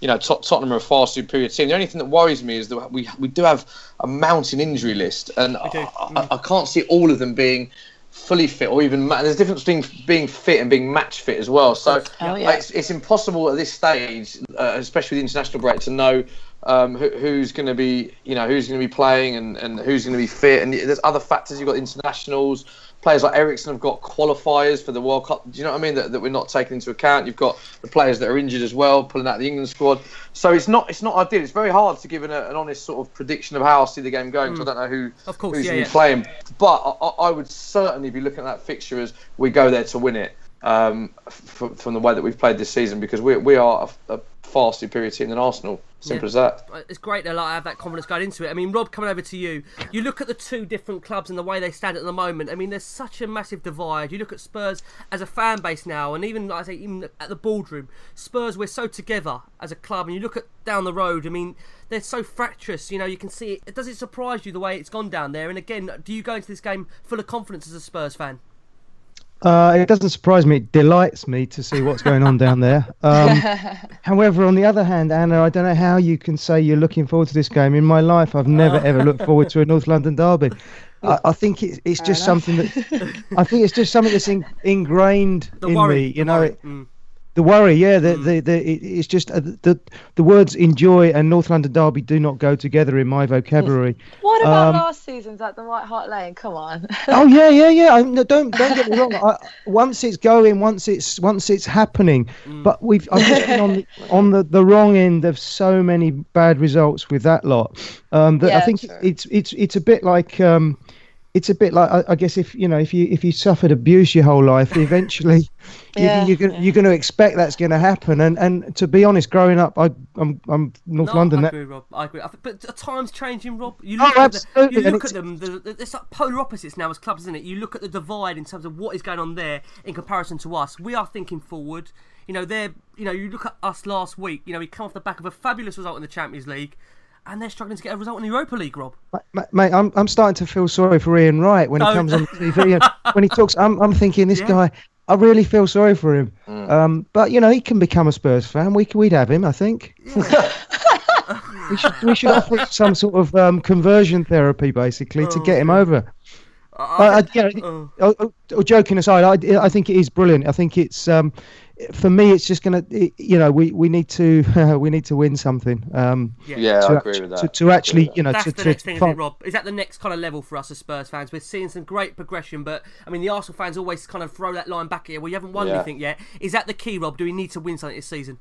you know Tot- Tottenham are a far superior team. The only thing that worries me is that we we do have a mountain injury list, and I, I, I can't see all of them being fully fit or even ma- there's a difference between being fit and being match fit as well. So Oh, yeah. it's, it's impossible at this stage, uh, especially with the international break, to know um, who, who's going to be you know who's going to be playing and, and who's going to be fit. And there's other factors. You've got internationals. Players like Eriksen have got qualifiers for the World Cup. Do you know what I mean? That, that we're not taking into account. You've got the players that are injured as well, pulling out the England squad. So it's not it's not ideal. It's very hard to give an, an honest sort of prediction of how I see the game going. 'cause I don't know who Of course, who's yeah, going yeah. to be playing. But I, I- I would certainly be looking at that fixture as we go there to win it. Um, f- from the way that we've played this season, because we we are a, a far superior team than Arsenal. Simple Yeah. as that. It's great to like, have that confidence going into it. I mean, Rob, coming over to you, you look at the two different clubs and the way they stand at the moment. I mean, there's such a massive divide. You look at Spurs as a fan base now, and even like I say, even at the boardroom, Spurs we're so together as a club. And you look at down the road. I mean, they're so fractious. You know, you can see it. Does it surprise you the way it's gone down there? And again, do you go into this game full of confidence as a Spurs fan? Uh, it doesn't surprise me. It delights me to see what's going on down there. Um, *laughs* however, on the other hand, Anna, I don't know how you can say you're looking forward to this game. In my life, I've never ever looked forward to a North London derby. I, I think it's, it's just enough. something that I think it's just something that's in, ingrained The in worry, me. You know, it, Mm. The worry, yeah, the, the, the, it's just uh, the the words enjoy and North London Derby do not go together in my vocabulary. What about Um, last season's at the White Hart Lane? Come on. *laughs* oh yeah, yeah, yeah. I, no, don't don't get me wrong. I, once it's going, once it's once it's happening, but we've I've been on the, on the, the wrong end of so many bad results with that lot. Um, that I think true. it's it's it's a bit like um, it's a bit like I, I guess if you know if you if you suffered abuse your whole life, *laughs* eventually Yeah, you, you're gonna, you're going to expect that's going to happen. And and to be honest, growing up, I I'm I'm North No, London. I that- agree, Rob. I agree. I think, but are times changing, Rob? You Oh, look at the, you and look it's- at them. The, the, it's like polar opposites now as clubs, isn't it? You look at the divide in terms of what is going on there in comparison to us. We are thinking forward. You know, they're. You know, you look at us last week. You know, we come off the back of a fabulous result in the Champions League, and they're struggling to get a result in the Europa League, Rob. Ma- Mate, I'm I'm starting to feel sorry for Ian Wright when he comes on *laughs* TV and when he talks. I'm I'm thinking this Yeah. guy. I really feel sorry for him. Um, but you know he can become a Spurs fan. We, we'd have him, I think. *laughs* we should we should offer him some sort of um, conversion therapy, basically, to get him over. I, I, I, you know, oh, oh, oh, joking aside, I, I think it is brilliant. I think it's um, for me, it's just gonna, you know, we, we need to *laughs* we need to win something. Um, Yeah, to, I act- agree with that. To, to actually, you know, That's to, the to next thing, isn't it, find- Rob? Is that the next kind of level for us as Spurs fans? We're seeing some great progression, but I mean, the Arsenal fans always kind of throw that line back here. Well, you haven't won Yeah. anything yet. Is that the key, Rob? Do we need to win something this season?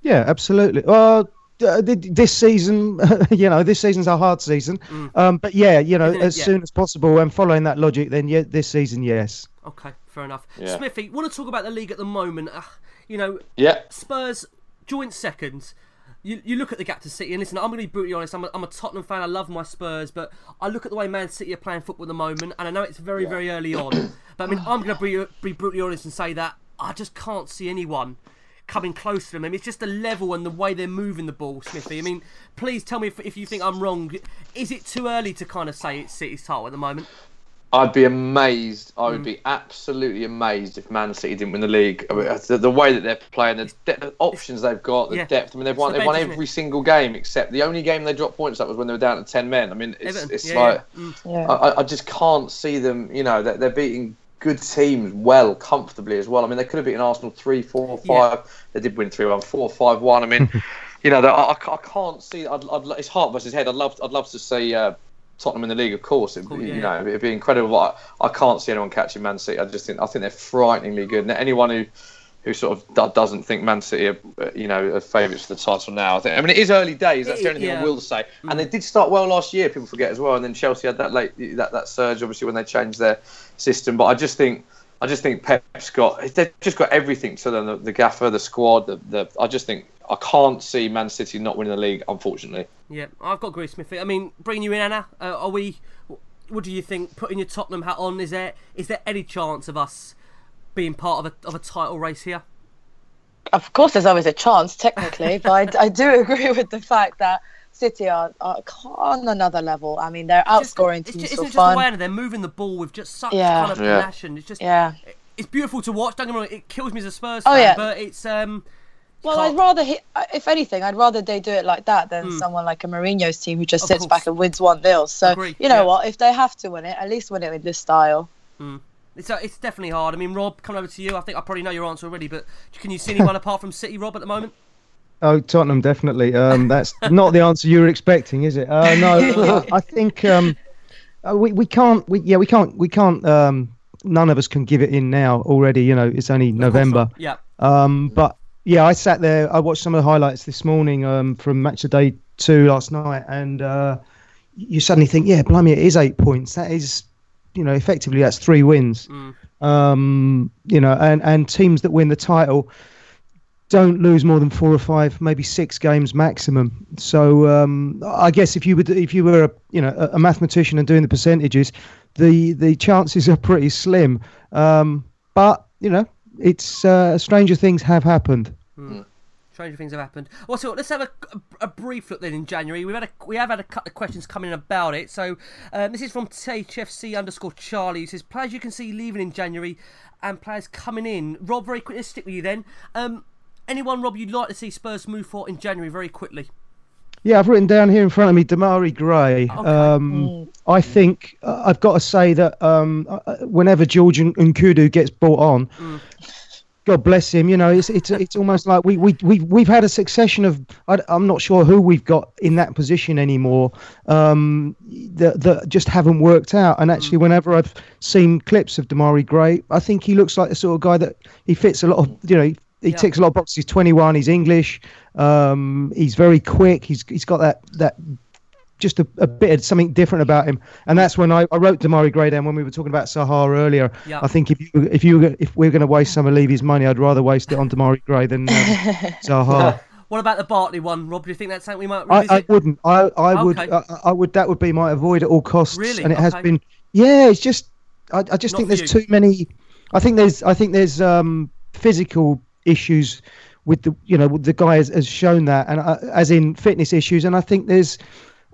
Yeah, absolutely. Well, uh, this season, *laughs* you know, this season's a hard season. Um, but yeah, you know, as Yeah. soon as possible, and following that logic, then yeah, this season, yes. Okay, fair enough. Yeah. Smithy, want to talk about the league at the moment? Uh, you know, Yeah. Spurs joint second. You, you look at the gap to City, and listen, I'm going to be brutally honest. I'm a, I'm a Tottenham fan. I love my Spurs, but I look at the way Man City are playing football at the moment, and I know it's very, very early on. *coughs* But I mean, I'm going to be, be brutally honest and say that I just can't see anyone coming close to them. I mean, it's just the level and the way they're moving the ball, Smithy. I mean, please tell me if, if you think I'm wrong. Is it too early to kind of say it's City's title at the moment? I'd be amazed. I Mm. would be absolutely amazed if Man City didn't win the league. I mean, the, the way that they're playing, the, de- the options they've got, the Yeah. depth. I mean, they've won. the They've won every it? single game except the only game they dropped points at was when they were down to ten men. I mean, it's it's yeah, like yeah. Mm. I, I- I just can't see them. You know, they're, they're beating good teams well, comfortably as well. I mean, they could have beaten Arsenal three, four, Yeah. five. They did win three one, four, five, one. I mean, *laughs* you know, I, I, I can't see. I'd, I'd, it's heart versus head. I'd love, I'd love to see. Uh, Tottenham in the league, of course, it'd, Cool, be, yeah. you know, it'd be incredible. I, I can't see anyone catching Man City. I just think I think they're frighteningly good. And anyone who who sort of do- doesn't think Man City are, uh, you know, are favourites for the title now. I think. I mean, it is early days. That's the only thing Yeah. I will say. And they did start well last year. People forget as well. And then Chelsea had that late that, that surge, obviously, when they changed their system. But I just think. I just think Pep's got they've just got everything to them the, the gaffer the squad the, the I just think I can't see Man City not winning the league unfortunately Yeah, I've got to agree, Smithy. I mean, bringing you in, Anna. Uh, are we? What do you think? Putting your Tottenham hat on, is there is there any chance of us being part of a of a title race here? Of course, there's always a chance, technically, but I, I do *laughs* agree with the fact that City are, are on another level. I mean, they're Just- outscoring it's teams just, for isn't it just the fun. Anna, they're moving the ball with just such Yeah. kind of Yeah. passion. It's just Yeah. it's beautiful to watch. Don't get me wrong, it kills me as a Spurs Oh, fan, yeah. but it's um. Well, can't- I'd rather, hit, if anything, I'd rather they do it like that than someone like a Mourinho's team who just. Sits back and wins one 0 So Agree, you know yeah. what? If they have to win it, at least win it with this style. It's, uh, it's definitely hard. I mean, Rob, coming over to you. I think I probably know your answer already, but can you see *laughs* anyone apart from City, Rob, at the moment? Oh, Tottenham, definitely. Um, that's *laughs* not the answer you were expecting, is it? Uh, no, *laughs* I think um, uh, we we can't. We, yeah, we can't. We can't. Um, none of us can give it in now. Already, you know, it's only November. Yeah. Um, but yeah, I sat there. I watched some of the highlights this morning um, from match of day two last night, and uh, you suddenly think, yeah, blimey, it is eight points. That is, you know, effectively that's three wins. Um, you know, and and teams that win the title don't lose more than four or five, maybe six games maximum. So um, I guess if you would, if you were a you know a, a mathematician and doing the percentages, the the chances are pretty slim. Um, but you know, it's uh, stranger things have happened. Stranger things have happened. Well, so let's have a, a, a brief look then in January. We've had a, we have had a couple of questions coming in about it. So um, this is from THFC underscore Charlie. Who says players you can see leaving in January and players coming in. Rob, very quickly, let's stick with you then. Um, anyone, Rob, you'd like to see Spurs move for in January very quickly? Yeah, I've written down here in front of me Demarai Gray. Um, I think uh, I've got to say that um, uh, whenever George and Nkoudou gets brought on, God bless him. You know, it's it's it's almost like we we we we've had a succession of. I, am not sure who we've got in that position anymore. Um, that that just haven't worked out. And actually, Mm. whenever I've seen clips of Demarai Gray, I think he looks like the sort of guy that he fits a lot of. You know, he, Yeah. ticks a lot of boxes. He's 21. He's English. Um, he's very quick. He's he's got that that just a, a bit of something different about him. And that's when I, I wrote Demarai Gray down when we were talking about Zaha earlier. Yeah. I think if you if you if we are going to waste some of Levy's money, I'd rather waste it on Demarai Gray than um, *laughs* Zaha. What about the Barkley one, Rob? Do you think that's something we might I, revisit? I wouldn't. I I would. Okay. I, I would. That would be my avoid at all costs. Really? And it has been. Yeah. It's just. I, I just Not think there's you. too many. I think there's. I think there's um physical issues with the you know the guy has, has shown that and uh, as in fitness issues and I think there's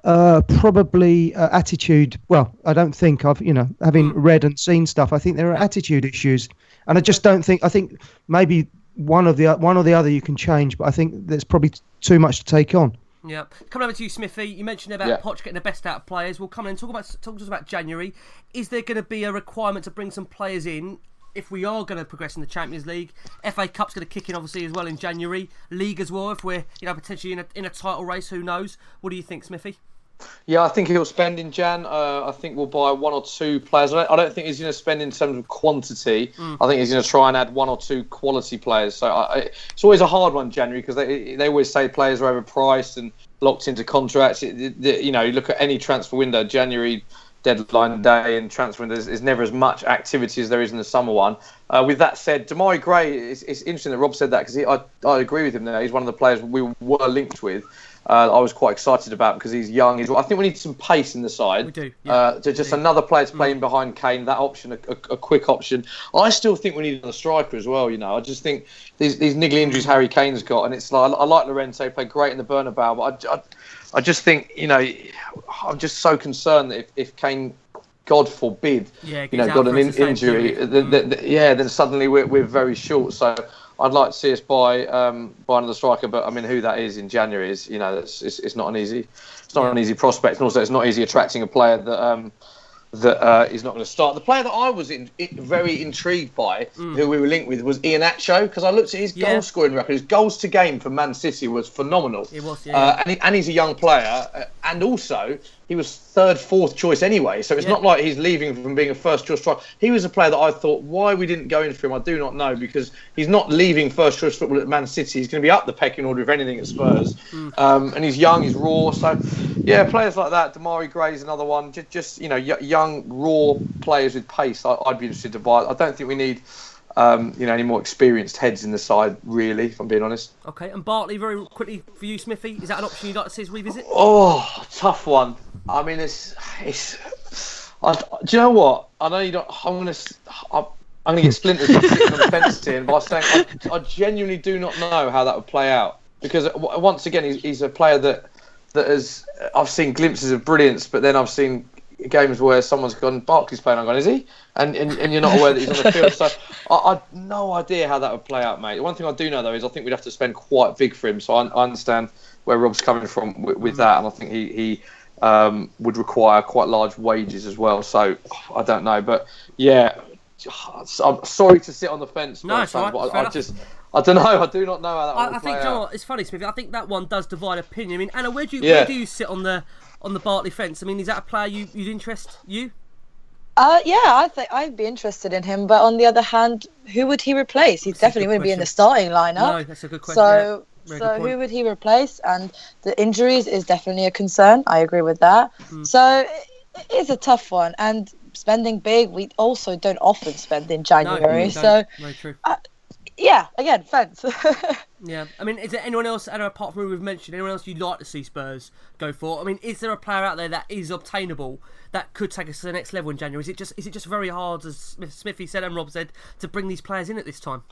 uh probably uh, attitude well I don't think I've you know having Hmm. read and seen stuff I think there are attitude issues and I just don't think I think maybe one of the one or the other you can change but I think there's probably t- too much to take on Yeah. Coming over to you, Smithy. You mentioned about Yeah. Poch getting the best out of players. We'll come in and talk about talk to us about January. Is there going to be a requirement to bring some players in if we are going to progress in the Champions League? FA Cup's going to kick in obviously as well in January. League as well. If we're you know potentially in a in a title race, who knows? What do you think, Smithy? Yeah, I think he'll spend in Jan. Uh, I think we'll buy one or two players. I don't, think he's going to spend in terms of quantity. I think he's going to try and add one or two quality players. So I, I- it's always a hard one, January, because they they always say players are overpriced and locked into contracts. It- it- you know, you look at any transfer window, January deadline day and transfer window, there's, there's never as much activity as there is in the summer one. Uh, with that said, Demarai Gray, it's, it's interesting that Rob said that because I, I agree with him there. He's one of the players we were linked with. Uh, I was quite excited about because he's young. He's, I think we need some pace in the side. We do, yeah. Uh, to just do. another player to playing behind Kane, that option, a, a, a quick option. I still think we need another striker as well. You know, I just think these these niggly injuries Harry Kane's got, and it's like I like Llorente, played great in the Bernabeu, but I, I, I just think you know, I'm just so concerned that if, if Kane, God forbid, Yeah, you know, got an in, the injury, period. then, then, yeah, then suddenly we're, we're very short. So I'd like to see us buy um, buy another striker, but I mean, who that is in January is you know, it's, it's, it's not an easy, it's not an easy prospect, and also it's not easy attracting a player that. Um, that uh, is not going to start. The player that I was in, in, very intrigued by, who we were linked with, was Iheanacho because I looked at his Mm. Yeah. goal scoring record. His goals to game for Man City was phenomenal. It was, yeah, Uh, and, he, and he's a young player, uh, and also he was third, fourth choice anyway. So it's Yeah. not like he's leaving from being a first choice striker. He was a player that I thought why we didn't go in for him. I do not know because he's not leaving first choice football at Man City. He's going to be up the pecking order if anything at Spurs. Mm. Um, and he's young, he's raw. So yeah, players like that. Demarai Gray's another one. Just, just you know, y- young, raw players with pace. I, I'd be interested to buy. I don't think we need. Um, you know, any more experienced heads in the side, really, if I'm being honest. Okay, and Barkley very quickly for you, Smithy. Is that an option you'd like to see us revisit? Oh, tough one. I mean, it's it's. I, do you know what? I know you don't. I'm gonna. s- I'm, I'm gonna get splinters for sitting on the fence *laughs* here, but I was saying I, I genuinely do not know how that would play out because uh, once again he's, he's a player that that has. I've seen glimpses of brilliance, but then I've seen games where someone's gone. Barkley's playing. I'm going, is he? And, and and you're not aware that he's on the field. So I, I've no idea how that would play out, mate. One thing I do know though is I think we'd have to spend quite big for him. So I, I understand where Rob's coming from with, with that, and I think he he um, would require quite large wages as well. So I don't know, but yeah, *sighs* I'm sorry to sit on the fence, No, right, but I, I just I don't know. *laughs* I do not know how that I, would I play think, you know what, it's funny, Smithy. I think that one does divide opinion. I mean, Anna, where do you Yeah. where do you sit on the on the Barkley fence? I mean, is that a player you you'd interest you? Uh, yeah, I think I'd be interested in him. But on the other hand, who would he replace? He That's definitely wouldn't be in the starting lineup. No, that's a good question. So, yeah. So good who would he replace? And the injuries is definitely a concern. I agree with that. Hmm. So it is a tough one. And spending big, we also don't often spend in January. you so don't. very true. Yeah, again, fence. *laughs* Yeah, I mean, is there anyone else, Anna, apart from who we've mentioned, anyone else you'd like to see Spurs go for? I mean, is there a player out there that is obtainable that could take us to the next level in January? Is it just is it just very hard, as Smithy said and Rob said, to bring these players in at this time?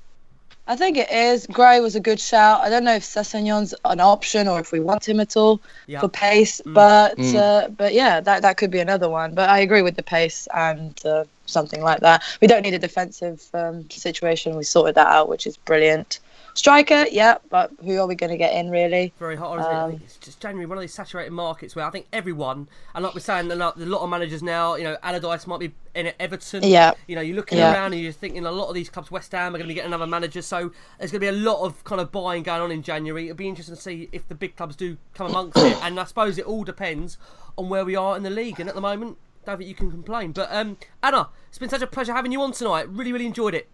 I think it is. Gray was a good shout. I don't know if Sessegnon's an option or if we want him at all Yeah. for pace, but uh, but yeah, that that could be another one. But I agree with the pace and uh, something like that. We don't need a defensive um, situation. We sorted that out, which is brilliant. Striker, yeah, but who are we going to get in really? Very hot, isn't it? Um, think it's just January, one of these saturated markets where I think everyone, and like we're saying, a lot, a lot of managers now, you know, Allardyce might be in at Everton. Yeah. You know, you're looking Yeah. around and you're thinking a lot of these clubs, West Ham, are going to be getting another manager. So there's going to be a lot of kind of buying going on in January. It'll be interesting to see if the big clubs do come amongst it. And I suppose it all depends on where we are in the league. And at the moment, don't think you can complain. But um, Anna, it's been such a pleasure having you on tonight. Really, really enjoyed it.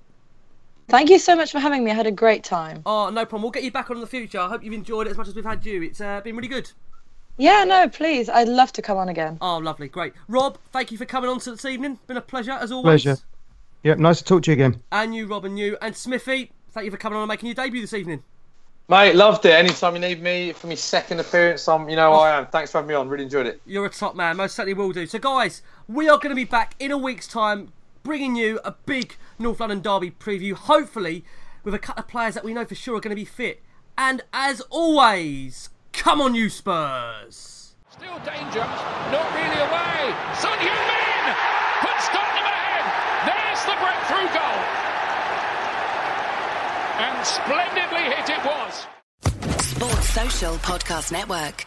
Thank you so much for having me. I had a great time. Oh, no problem. We'll get you back on in the future. I hope you've enjoyed it as much as we've had you. It's uh, been really good. Yeah, no, please. I'd love to come on again. Oh, lovely, great. Rob, thank you for coming on to this evening. Been a pleasure as always. Pleasure. Yep, nice to talk to you again. And you, Rob, and you, and Smithy. Thank you for coming on and making your debut this evening. Mate, loved it. Anytime you need me for my second appearance, I'm, you know, I am. Thanks for having me on. Really enjoyed it. You're a top man. Most certainly will do. So, guys, we are going to be back in a week's time, bringing you a big North London derby preview. Hopefully, with a couple of players that we know for sure are going to be fit. And as always, come on, you Spurs. Still danger, not really away. Son Heung-min puts Tottenham ahead. There's the breakthrough goal. And splendidly hit it was. Sports Social Podcast Network.